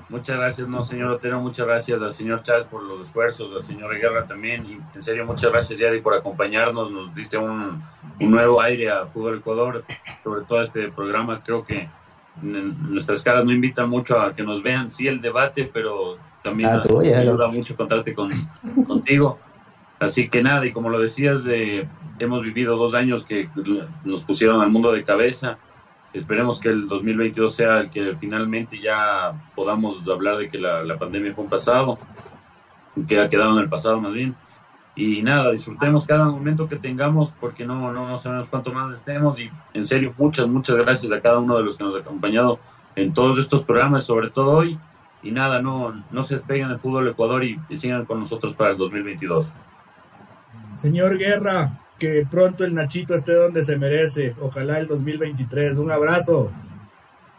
Muchas gracias, no, señor Otero, muchas gracias al señor Chávez por los esfuerzos, al señor Guerra también, y en serio, muchas gracias, Yadi, por acompañarnos, nos diste un, un nuevo aire a Fútbol Ecuador, sobre todo este programa. Creo que nuestras caras no invitan mucho a que nos vean, sí el debate, pero también ah, me ayuda mucho contarte con, contigo. Así que nada, y como lo decías, eh, hemos vivido dos años que nos pusieron al mundo de cabeza. Esperemos que el 2022 sea el que finalmente ya podamos hablar de que la, pandemia fue un pasado, que ha quedado en el pasado más bien. Y nada, disfrutemos cada momento que tengamos porque no, no, no sabemos cuánto más estemos. Y en serio muchas, muchas gracias a cada uno de los que nos ha acompañado en todos estos programas, sobre todo hoy. Y nada, no, no se despeguen del fútbol Ecuador y, sigan con nosotros para el 2022. Señor Guerra, que pronto el Nachito esté donde se merece, ojalá el 2023, un abrazo.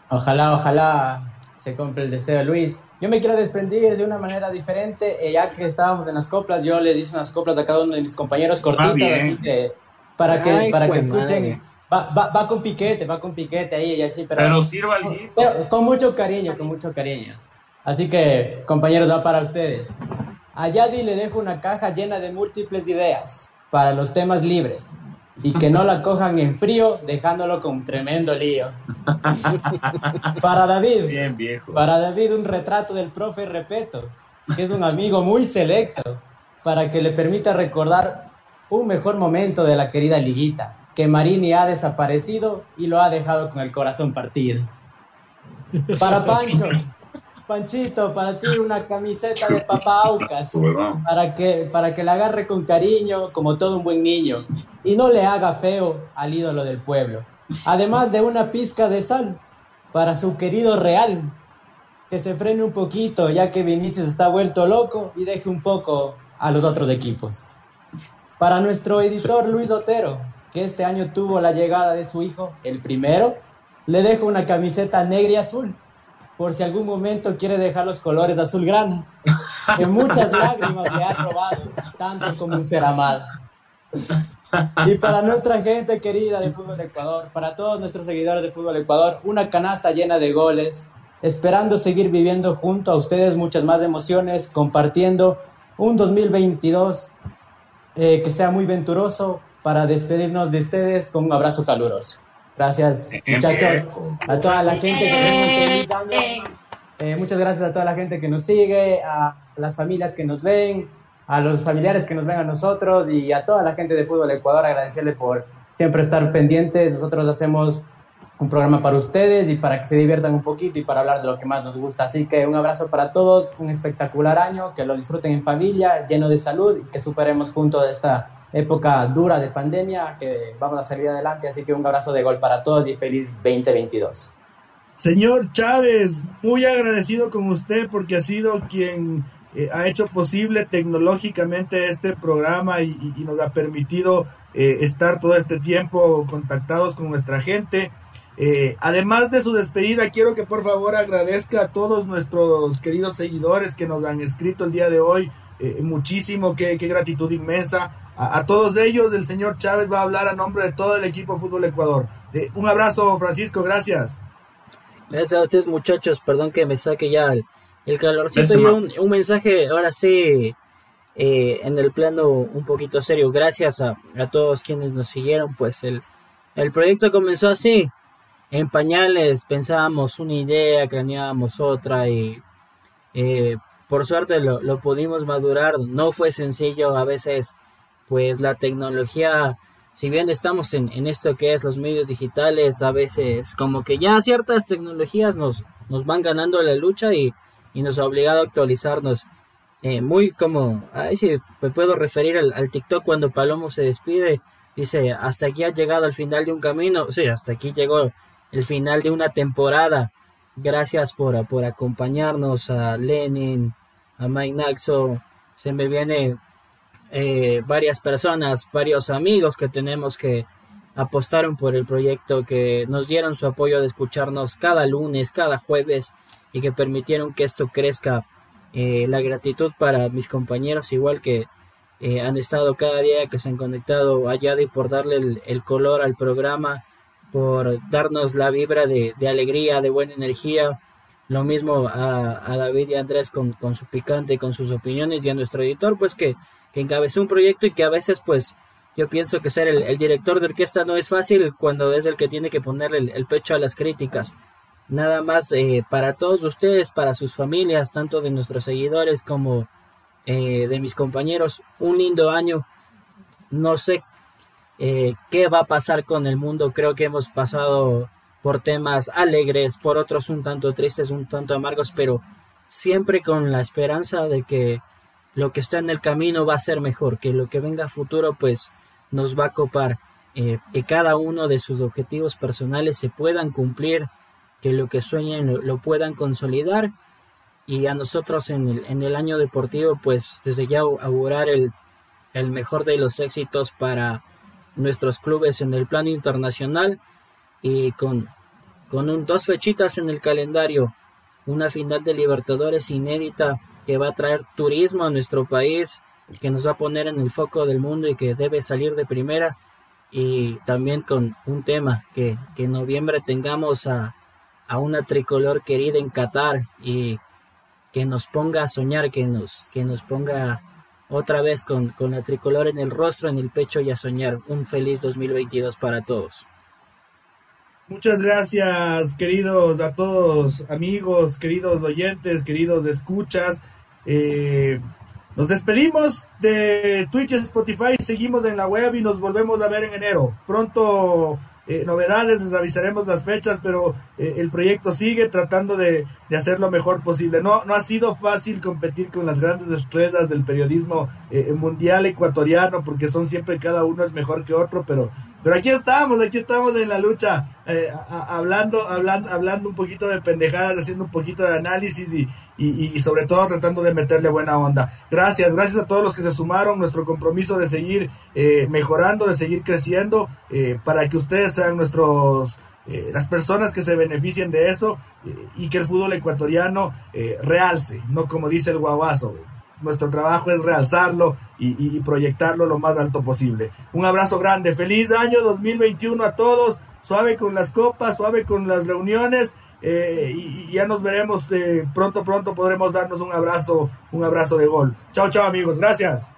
Ojalá, ojalá se compre el deseo, Luis. Yo me quiero despedir de una manera diferente, eh, ya que estábamos en las coplas, yo le hice unas coplas a cada uno de mis compañeros cortitas, ah, así que para que, para que escuchen, va, va, va, con piquete, va con piquete ahí y así, pero, pero sirva pero, con mucho cariño, con mucho cariño. Así que, compañeros, va para ustedes. A Yadi le dejo una caja llena de múltiples ideas para los temas libres y que no la *laughs* cojan en frío dejándolo con un tremendo lío. *laughs* Para David, Bien, viejo. para David un retrato del profe Repeto, que es un amigo muy selecto, para que le permita recordar un mejor momento de la querida liguita, que Marini ha desaparecido y lo ha dejado con el corazón partido. Para *laughs* Pancho, Panchito, para ti una camiseta de papá Aucas, *laughs* para que, para que la agarre con cariño, como todo un buen niño, y no le haga feo al ídolo del pueblo. Además de una pizca de sal para su querido Real, que se frene un poquito, ya que Vinicius está vuelto loco, y deje un poco a los otros equipos. Para nuestro editor Luis Otero, que este año tuvo la llegada de su hijo, el primero, le dejo una camiseta negra y azul por si algún momento quiere dejar los colores azul grana, que muchas lágrimas le ha robado, tanto como un ser amado. Y para nuestra gente querida de Fútbol Ecuador, para todos nuestros seguidores de Fútbol Ecuador, una canasta llena de goles, esperando seguir viviendo junto a ustedes muchas más emociones, compartiendo un 2022 eh, que sea muy venturoso para despedirnos de ustedes con un abrazo caluroso. Gracias, muchachos. A toda la gente que nos eh, muchas gracias a toda la gente que nos sigue, a las familias que nos ven, a los familiares que nos ven a nosotros y a toda la gente de Fútbol Ecuador, agradecerle por siempre estar pendientes. Nosotros hacemos un programa para ustedes y para que se diviertan un poquito y para hablar de lo que más nos gusta. Así que un abrazo para todos, un espectacular año, que lo disfruten en familia, lleno de salud y que superemos juntos esta época dura de pandemia, que vamos a salir adelante, así que un abrazo de gol para todos y feliz 2022. Señor Chávez, muy agradecido con usted porque ha sido quien eh, ha hecho posible tecnológicamente este programa y, nos ha permitido eh, estar todo este tiempo contactados con nuestra gente. Eh, además de su despedida, quiero que por favor agradezca a todos nuestros queridos seguidores que nos han escrito el día de hoy. muchísimo, qué, qué gratitud inmensa a, todos ellos, el señor Chávez va a hablar a nombre de todo el equipo Fútbol Ecuador. Eh, un abrazo, Francisco, gracias. Gracias a ustedes, muchachos. Perdón que me saque ya el, el calorcito y un, mensaje, ahora sí, eh, en el plano un poquito serio. Gracias a, a todos quienes nos siguieron. Pues el, el proyecto comenzó así. En pañales pensábamos una idea, craneábamos otra y eh, por suerte lo, lo pudimos madurar. No fue sencillo, a veces pues la tecnología, si bien estamos en, en, esto que es los medios digitales, a veces como que ya ciertas tecnologías nos, nos van ganando la lucha y, y nos ha obligado a actualizarnos. Eh, muy como, ahí sí me puedo referir al, TikTok cuando Palomo se despide, dice, hasta aquí ha llegado el final de un camino, sí, hasta aquí llegó el final de una temporada. Gracias por, por acompañarnos a Lenin, a Mike Naxo. Se me viene eh, varias personas, varios amigos que tenemos que apostaron por el proyecto, que nos dieron su apoyo de escucharnos cada lunes, cada jueves y que permitieron que esto crezca. Eh, la gratitud para mis compañeros, igual que eh, han estado cada día que se han conectado allá y por darle el, color al programa, por darnos la vibra de, alegría, de buena energía. Lo mismo a, a David y Andrés con, con, su picante con sus opiniones y a nuestro editor, pues que que encabezó un proyecto y que a veces pues yo pienso que ser el, director de orquesta no es fácil cuando es el que tiene que ponerle el, pecho a las críticas. Nada más eh, para todos ustedes, para sus familias, tanto de nuestros seguidores como eh, de mis compañeros, un lindo año. No sé eh, qué va a pasar con el mundo. Creo que hemos pasado por temas alegres, por otros un tanto tristes, un tanto amargos, pero siempre con la esperanza de que lo que está en el camino va a ser mejor, que lo que venga a futuro pues nos va a copar, eh, que cada uno de sus objetivos personales se puedan cumplir, que lo que sueñen lo, puedan consolidar. Y a nosotros en el, en el, año deportivo pues desde ya augurar el, el mejor de los éxitos para nuestros clubes en el plano internacional y con, con un, dos fechitas en el calendario, una final de Libertadores inédita que va a traer turismo a nuestro país, que nos va a poner en el foco del mundo y que debe salir de primera. Y también con un tema, que, en noviembre tengamos a, una tricolor querida en Qatar y que nos ponga a soñar, que nos, que nos ponga otra vez con, con la tricolor en el rostro, en el pecho y a soñar. Un feliz 2022 para todos. Muchas gracias, queridos a todos, amigos, queridos oyentes, queridos escuchas. Eh, nos despedimos de Twitch Spotify, seguimos en la web y nos volvemos a ver en enero. Pronto eh, novedades, les avisaremos las fechas, pero eh, el proyecto sigue tratando de, de, hacer lo mejor posible. No, no ha sido fácil competir con las grandes estrellas del periodismo mundial ecuatoriano, porque son siempre cada uno es mejor que otro, pero, pero aquí estamos, aquí estamos en la lucha, hablando, hablando, hablando un poquito de pendejadas, haciendo un poquito de análisis y, y, sobre todo tratando de meterle buena onda. Gracias, gracias a todos los que se sumaron, nuestro compromiso de seguir eh, mejorando, de seguir creciendo, eh, para que ustedes sean nuestros, eh, las personas que se beneficien de eso y que el fútbol ecuatoriano realce, no como dice el guaguazo. Nuestro trabajo es realzarlo y, y proyectarlo lo más alto posible. Un abrazo grande, feliz año 2021 a todos, suave con las copas, suave con las reuniones eh, y, ya nos veremos eh, pronto, pronto podremos darnos un abrazo, un abrazo de gol. Chao, chao amigos, gracias.